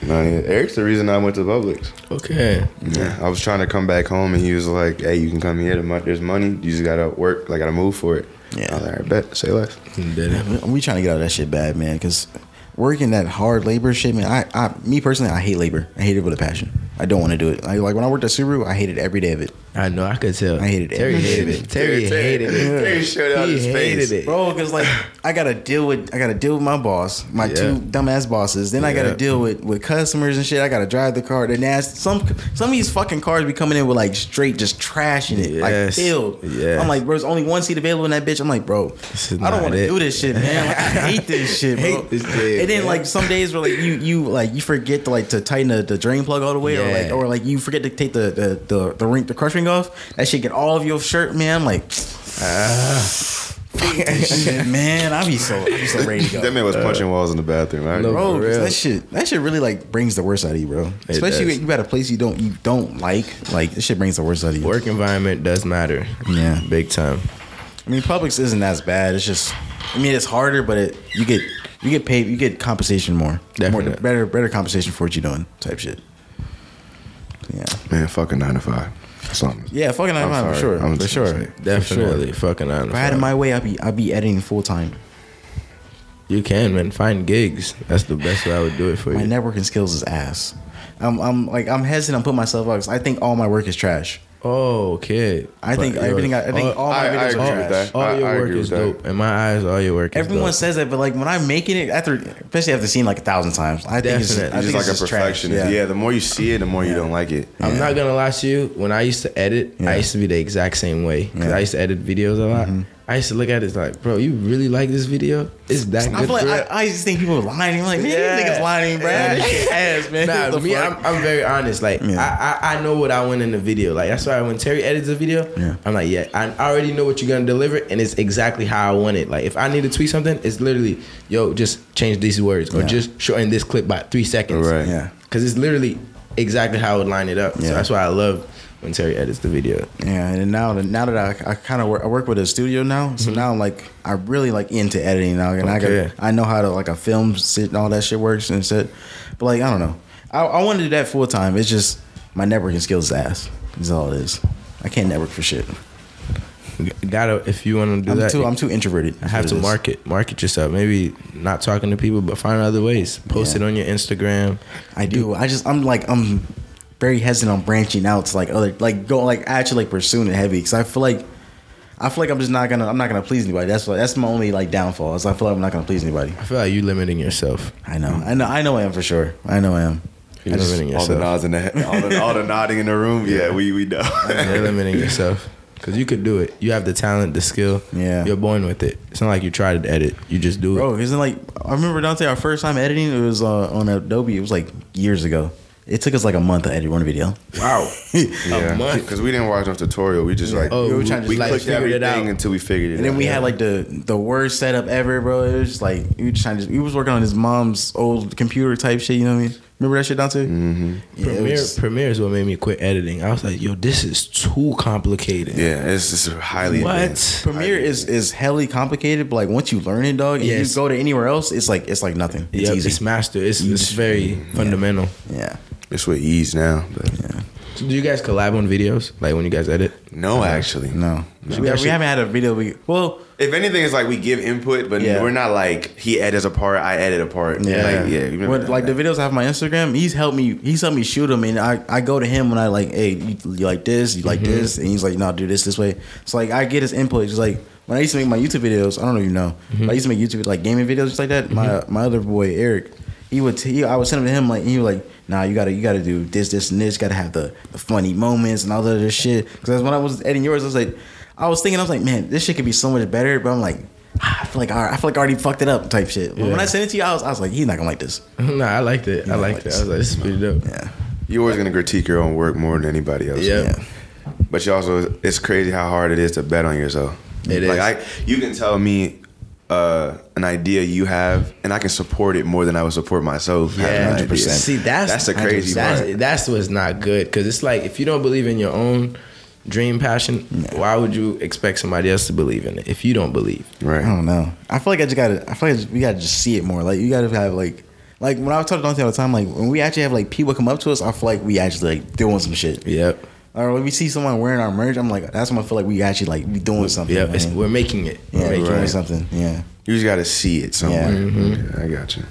No, yeah. Eric's the reason I went to Publix. Okay. Yeah, I was trying to come back home, and he was like, "Hey, you can come here. There's money. You just gotta work. Like, gotta move for it." Yeah. I was like, "All right, bet. Say less." He did. We trying to get out of that shit bad, man. Because working that hard labor shit, man. I, I, me personally, I hate labor. I hate it with a passion. I don't want to do it. I, like when I worked at Subaru, I hated every day of it, I know. I could tell. I hated it. Terry hated it. Terry Terry- hated it. Terry showed out he his hated face. it. bro. Because like I gotta deal with, I gotta deal with my boss, my Yeah. two dumbass bosses. Then I gotta deal with with customers and shit. I gotta drive the car. Then ask some some of these fucking cars be coming in with like straight just trashing it, like Yes. filled. Yeah. I'm like, bro, there's only one seat available in that bitch. I'm like, bro, I don't want to it. do this shit, man. Like, I hate this shit, bro. Hate this shit, And then man. like some days where like you you like you forget to like to tighten the, the drain plug all the way, or like or like you forget to take the the the, the ring the crush ring off. That shit get all of your shirt, man. I'm like, ah. fuck this shit, man. I be so I be so ready to go. That man was uh, punching walls in the bathroom. Right? No. Bro, For 'cause real. that shit, that shit really like brings the worst out of you, bro. Especially does. when you at a place you don't you don't like. Like this shit brings the worst out of you. Work environment does matter. Yeah. Big time. I mean, Publix isn't as bad. It's just, I mean, it's harder, but it you get you get paid, you get compensation more, more Definitely. better better compensation for what you're doing, type shit. Yeah, Man, fucking nine to five. Something. yeah, fucking I'm I'm for sorry. sure, I'm for just sure, Definitely. sure. Fucking honest. If I had it my way, I'd be I'd be editing full time. You can, man. Find gigs. That's the best way I would do it for you. My you. networking skills is ass. I'm I'm like I'm hesitant. I'm putting myself out. 'cause I think all my work is trash. Oh, okay. I think But everything. I, I think all, all my I- I videos agree are with trash. that. all I- your I work agree is with that. dope. In my eyes, all your work is Everyone dope. says that, but like when I'm making it, after especially after seeing like a thousand times, I think it's, Definitely. I You're think just it's like a trash. perfectionist. Yeah. the more you see it, the more you don't like it. I'm not gonna lie to you. When I used to edit, Yeah. I used to be the exact same way. Cause Yeah. Mm-hmm. I used to edit videos a lot. I used to look at it like, bro, you really like this video? It's that I good. feel like bro?" I, I just think people are lying. I'm like, man, Yeah. these niggas lying, bro. Yeah. This ass, man. Nah, me. I'm, I'm very honest. Like, Yeah. I, I, I know what I want in the video. Like, that's why when Terry edits a video, Yeah. I'm like, yeah, I already know what you're gonna deliver, and it's exactly how I want it. Like, if I need to tweet something, it's literally, yo, just change these words or just shorten this clip by three seconds. Right. Yeah. Because it's literally exactly how I would line it up. Yeah. So that's why I love when Terry edits the video. Yeah, and now that now that I, I kind of work, I work with a studio now, so mm-hmm. now I'm like I'm really like into editing now, and I got I know how to like a film sit and all that shit works and shit. But like I don't know, I, I want to do that full time. It's just my networking skills is ass. Is all it is. I can't network for shit. Gotta if you want to do I'm that, too I'm too introverted. I have to market market yourself. Maybe not talking to people, but find other ways. Post Yeah. it on your Instagram. I do. I just I'm like I'm very hesitant on branching out to like other like go like actually like pursuing it heavy because I feel like I feel like I'm just not gonna I'm not gonna please anybody. That's what that's my only like downfall. Is I feel like I'm not gonna please anybody. I feel like you limiting yourself. I know. I know. I know. I am for sure. I know. I am. You're I just- limiting All the nods in the head, all the, all the nodding in the room. Yeah, we we know. You're limiting yourself because you could do it. You have the talent, the skill. Yeah. You're born with it. It's not like you tried to edit. You just do it. Bro, isn't like I remember Dante our first time editing. It was uh, on Adobe. It was like years ago. It took us like a month to edit one video. Wow. yeah, month? because we didn't watch no tutorial. We just like Oh, we were we, trying to we like, clicked figured it everything out. until we figured it out. And then out. we had like the the worst setup ever, bro. It was just like we were trying to. We was working on his mom's old computer type shit. You know what I mean? Remember that shit, Dante? Mm-hmm. Yeah, Premiere, was- Premiere is what made me quit editing. I was like, yo, this is too complicated. yeah, it's just highly What? advanced. Premiere is is helly complicated, but like once you learn it, dog, and Yes. you go to anywhere else, it's like it's like nothing. It's Yep, easy. it's master. It's, it's very fundamental. yeah, It's with ease now, but So do you guys collab on videos? Like when you guys edit? no, actually, no, We we, actually- we haven't had a video. We well, If anything, it's like we give input, but Yeah. we're not like he edits a part, I edit a part. Yeah, like, yeah. we've never What, done like that. the videos I have on my Instagram. He's helped me. He's helped me shoot them, and I, I go to him when I like, hey, you, you like this, you like mm-hmm. this, and he's like, no, do this this way. So like I get his input. Just like when I used to make my YouTube videos, I don't know if you know, but mm-hmm. I used to make YouTube like gaming videos just like that. My mm-hmm. my other boy Eric, he would he, I would send them to him like he was like, nah, you gotta you gotta do this this and this. You gotta have the, the funny moments and all that other shit. Because when I was editing yours, I was like, I was thinking, I was like, man, this shit could be so much better, but I'm like. Ah, I feel like I I feel like I already fucked it up type shit. But when I sent it to you, I was, I was like, he's not gonna like this. nah, I liked it. I I liked like it. I was like, this is pretty dope. Yeah. You're always gonna critique your own work more than anybody else. Yeah. Yeah. But you also, it's crazy how hard it is to bet on yourself. It like is. I, you can tell me uh, an idea you have, and I can support it more than I would support myself. Yeah, an idea. See, that's that's the crazy that's, part. That's what's not good because it's like if you don't believe in your own dream passion, why would you expect somebody else to believe in it if you don't believe? Right. I don't know. I feel like I just gotta. I feel like I just- we gotta just see it more. Like you gotta have like, like when I was talking to Dante all the time. Like when we actually have like people come up to us, I feel like we actually like doing some shit. Yep. Or when we see someone wearing our merch, I'm like, that's when I feel like we actually like we doing something. Yeah, It's, man. we're making it. yeah, We're making doing right. something. Yeah, You just got to see it somewhere. Yeah. Yeah, I got you.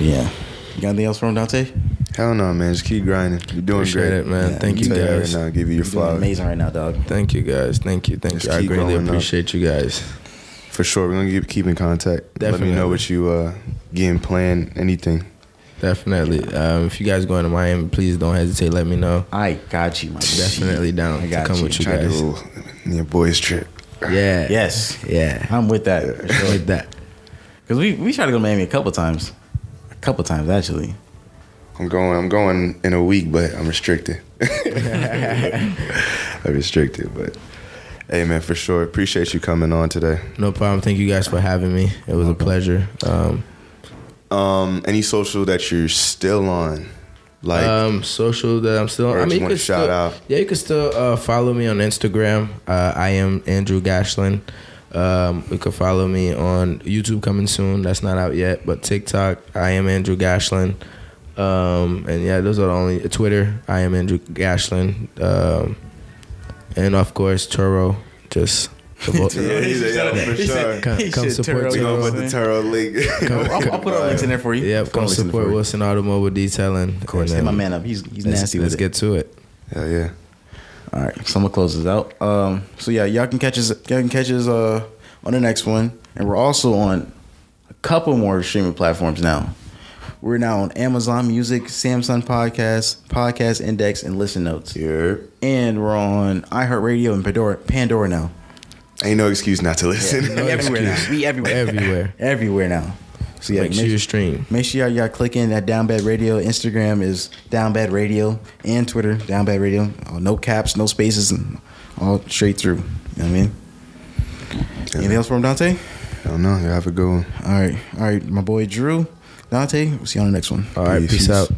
yeah. You got anything else from Dante? Hell no, man. Just keep grinding. You're doing Appreciate great. it, man. Yeah, Thank you tell that guys. Right now, give you your You're doing flowers. amazing right now, dog. Thank you guys. Thank you. Thank Just you. I greatly going up. appreciate you guys. For sure. We're gonna keep, keep in contact. Let me Definitely. know what you uh getting planned. Anything. Definitely. Um, if you guys going to Miami, please don't hesitate. Let me know. I got you, man. Definitely down I got to come you. with you Try to do guys. a little your boys trip. Yeah. Yes, Yeah. I'm with that. For sure. With that. Cause we we tried to go to Miami a couple times, a couple times actually. I'm going. I'm going in a week, but I'm restricted. I'm restricted, but hey, man, for sure. Appreciate you coming on today. No problem. Thank you guys for having me. It was a pleasure. Um, Um, any social that you're still on, like um, social that I'm still. Or I mean, you wanna could shout still, out. Yeah, you can still uh, follow me on Instagram. Uh, I am Andrew Gachelin. Um, you can follow me on YouTube coming soon. That's not out yet, but TikTok. I am Andrew Gachelin. Um, and yeah, those are the only Twitter. I am Andrew Gachelin. Um, and of course Turo. Just support- Yeah, he's a- yeah, for sure. said- Come- he come support Turo, we you know gonna what put I'm the saying? Turo link. I'll, I'll put all links in there for you. Yep, Put come the links in there support. Wilson Automobile Detailing. Of course, hit my man up. He's he's Let's, nasty let's with get to it. Hell yeah. All right, so I'm gonna close this out. Um, so yeah, y'all can catch us. Y'all can catch us uh, on the next one, and we're also on a couple more streaming platforms now. We're now on Amazon Music, Samsung Podcast, Podcast Index, and Listen Notes. Yeah. And we're on iHeartRadio and Pandora, Pandora now. Ain't no excuse not to listen. we everywhere now. We everywhere. Everywhere. everywhere now. So yeah, Make sure you stream. Make sure y'all, y'all click in at Down Bad Radio. Instagram is Down Bad Radio, and Twitter Down Bad Radio. Oh, no caps, no spaces, and all straight through. You know what I mean? Anything else from Dante? I don't know. You have a good one. All right, all right. My boy Drew, Dante. We'll see you on the next one. All right, Peace. peace out.